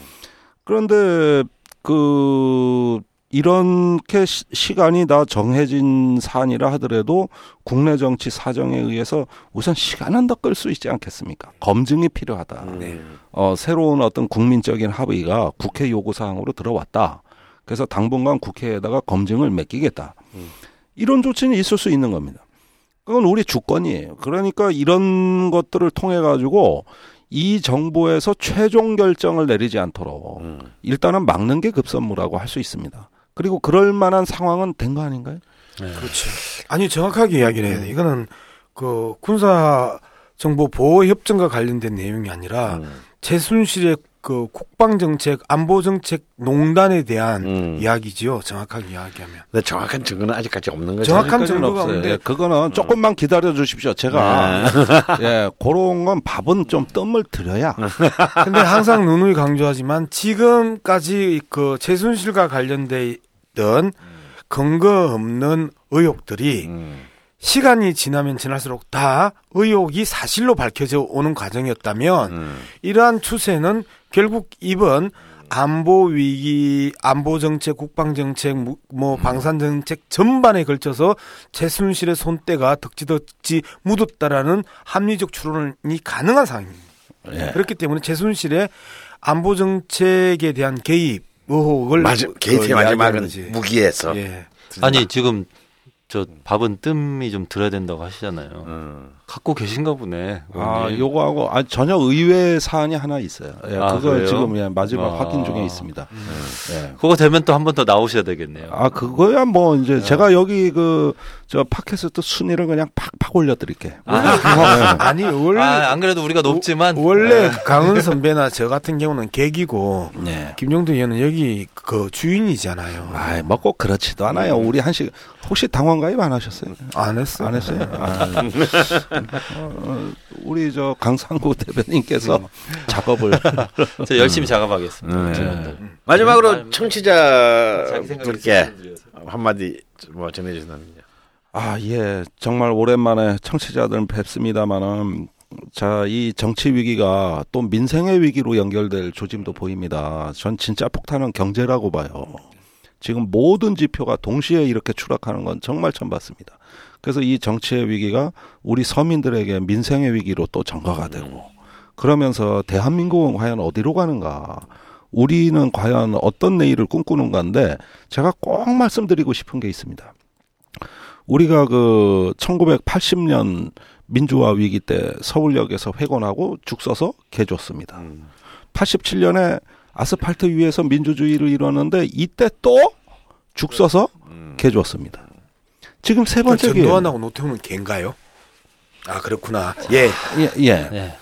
그런데 그 이렇게 시- 시간이 다 정해진 사안이라 하더라도 국내 정치 사정에 의해서 우선 시간은 더 끌 수 있지 않겠습니까? 검증이 필요하다. 음. 어, 새로운 어떤 국민적인 합의가 국회 요구 사항으로 들어왔다. 그래서 당분간 국회에다가 검증을 맡기겠다. 음. 이런 조치는 있을 수 있는 겁니다. 그건 우리 주권이에요. 그러니까 이런 것들을 통해 가지고 이 정부에서 최종 결정을 내리지 않도록 음. 일단은 막는 게 급선무라고 할 수 있습니다. 그리고 그럴 만한 상황은 된 거 아닌가요? 네. 그렇죠. 아니 정확하게 이야기를 해야 돼. 이거는 그 군사 정보 보호 협정과 관련된 내용이 아니라 음. 최순실의 그 국방 정책, 안보 정책 농단에 대한 음. 이야기지요. 정확하게 이야기하면. 근데 정확한 증거는 아직까지 없는 거죠. 정확한 없어요. 없는데 예, 그거는 조금만 기다려 주십시오. 제가 예, 그런 건 밥은 좀 뜸을 들여야 근데 항상 누누이 강조하지만 지금까지 그 최순실과 관련돼 있던 근거 없는 의혹들이 음. 시간이 지나면 지날수록 다 의혹이 사실로 밝혀져 오는 과정이었다면 음. 이러한 추세는 결국 이번 안보 위기, 안보 정책, 국방 정책, 무- 뭐 방산 정책 전반에 걸쳐서 최순실의 손때가 덕지덕지 묻었다라는 합리적 추론이 가능한 상황입니다. 예. 그렇기 때문에 최순실의 안보 정책에 대한 개입 의혹을 마지, 그 게이트의 이야기하는 마지막은. 무기에서. 예. 아니 지금 저 밥은 뜸이 좀 들어야 된다고 하시잖아요. 음. 갖고 계신가 보네. 아. 요거하고 아, 전혀 의외의 사안이 하나 있어요. 예, 아, 그거 그래요? 지금 예, 마지막 아. 확인 중에 있습니다. 예. 그거 되면 또 한 번 더 나오셔야 되겠네요. 아, 그거야 뭐 이제 제가 여기 그 저 팟캐스트 순위를 그냥 팍팍 올려 드릴게. 아 니 원래 아, 안 그래도 우리가 높지만 원래 강은 선배나 저 같은 경우는 계기고 네. 김종도 의원은 여기 그 주인이잖아요. 아이, 뭐꼭 그렇지도 않아요. 우리 한식 혹시 당원 가입 안 하셨어요? 안 했어. 안 했어요? 아, 어, 어, 우리 저 강상구 대변인께서 작업을 저 열심히 작업하겠습니다. 음. 여러분들. 마지막으로 자기 청취자분께 한마디 뭐 전해주신다면요. 아, 예. 정말 오랜만에 청취자들 뵙습니다만은 자, 이 정치 위기가 또 민생의 위기로 연결될 조짐도 보입니다. 전 진짜 폭탄은 경제라고 봐요. 지금 모든 지표가 동시에 이렇게 추락하는 건 정말 처음 봤습니다. 그래서 이 정치의 위기가 우리 서민들에게 민생의 위기로 또 전가가 되고 그러면서 대한민국은 과연 어디로 가는가? 우리는 과연 어떤 내일을 꿈꾸는가인데 제가 꼭 말씀드리고 싶은 게 있습니다. 우리가 그 1980년 민주화 위기 때 서울역에서 회gon하고 죽 서서 개줬습니다. 음. 87년에 아스팔트 위에서 민주주의를 이뤘는데 이때 또 죽 서서 음. 개줬습니다. 지금 세 그러니까 번째 기회. 전두환하고 노태우는 개인가요? 아 그렇구나. 예. 예, 예. 네.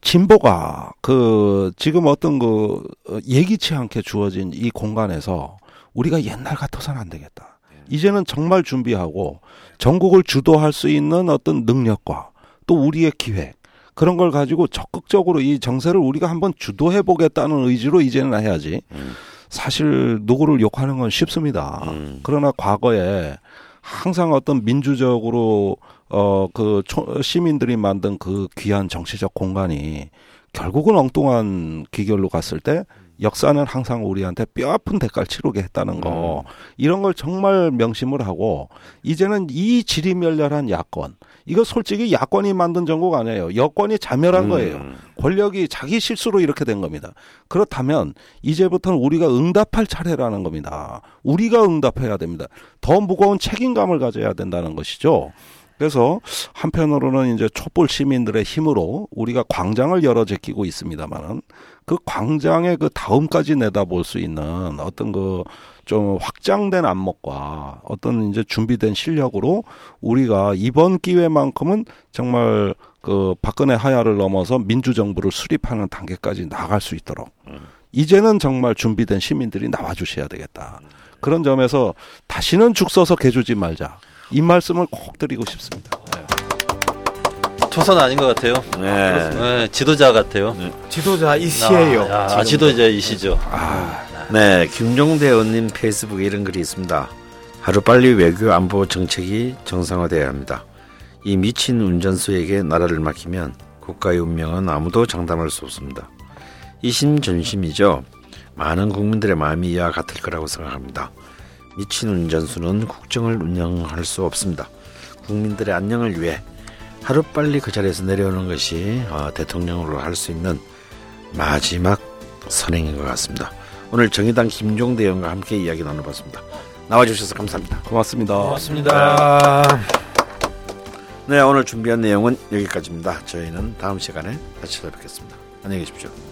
진보가 그 지금 어떤 그 어, 예기치 않게 주어진 이 공간에서 우리가 옛날 같아서는 안 되겠다. 이제는 정말 준비하고 전국을 주도할 수 있는 어떤 능력과 또 우리의 기획 그런 걸 가지고 적극적으로 이 정세를 우리가 한번 주도해 보겠다는 의지로 이제는 해야지. 음. 사실 누구를 욕하는 건 쉽습니다. 음. 그러나 과거에 항상 어떤 민주적으로 어그 시민들이 만든 그 귀한 정치적 공간이 결국은 엉뚱한 기결로 갔을 때 역사는 항상 우리한테 뼈아픈 대가를 치르게 했다는 거 이런 걸 정말 명심을 하고 이제는 이 지리멸렬한 야권 이거 솔직히 야권이 만든 정국 아니에요 여권이 자멸한 거예요 음. 권력이 자기 실수로 이렇게 된 겁니다. 그렇다면 이제부터는 우리가 응답할 차례라는 겁니다. 우리가 응답해야 됩니다. 더 무거운 책임감을 가져야 된다는 것이죠. 그래서 한편으로는 이제 촛불 시민들의 힘으로 우리가 광장을 열어 제끼고 있습니다만은 그 광장의 그 다음까지 내다볼 수 있는 어떤 그 좀 확장된 안목과 어떤 이제 준비된 실력으로 우리가 이번 기회만큼은 정말 그 박근혜 하야를 넘어서 민주정부를 수립하는 단계까지 나갈 수 있도록 이제는 정말 준비된 시민들이 나와 주셔야 되겠다. 그런 점에서 다시는 죽 서서 개주지 말자. 이 말씀을 꼭 드리고 싶습니다. 조선 아닌 것 같아요. 네. 네, 지도자 같아요. 지도자 이시에요. 아, 야, 지금. 지도자이시죠. 네, 김종대 의원님 페이스북에 이런 글이 있습니다. 하루빨리 외교 안보 정책이 정상화돼야 합니다. 이 미친 운전수에게 나라를 맡기면 국가의 운명은 아무도 장담할 수 없습니다. 이심전심이죠. 많은 국민들의 마음이 이와 같을 거라고 생각합니다. 미친 운전수는 국정을 운영할 수 없습니다. 국민들의 안녕을 위해 하루빨리 그 자리에서 내려오는 것이 어, 대통령으로 할 수 있는 마지막 선행인 것 같습니다. 오늘 정의당 김종대 의원과 함께 이야기 나눠봤습니다. 나와주셔서 감사합니다. 고맙습니다. 고맙습니다. 네, 오늘 준비한 내용은 여기까지입니다. 저희는 다음 시간에 다시 찾아뵙겠습니다. 안녕히 계십시오.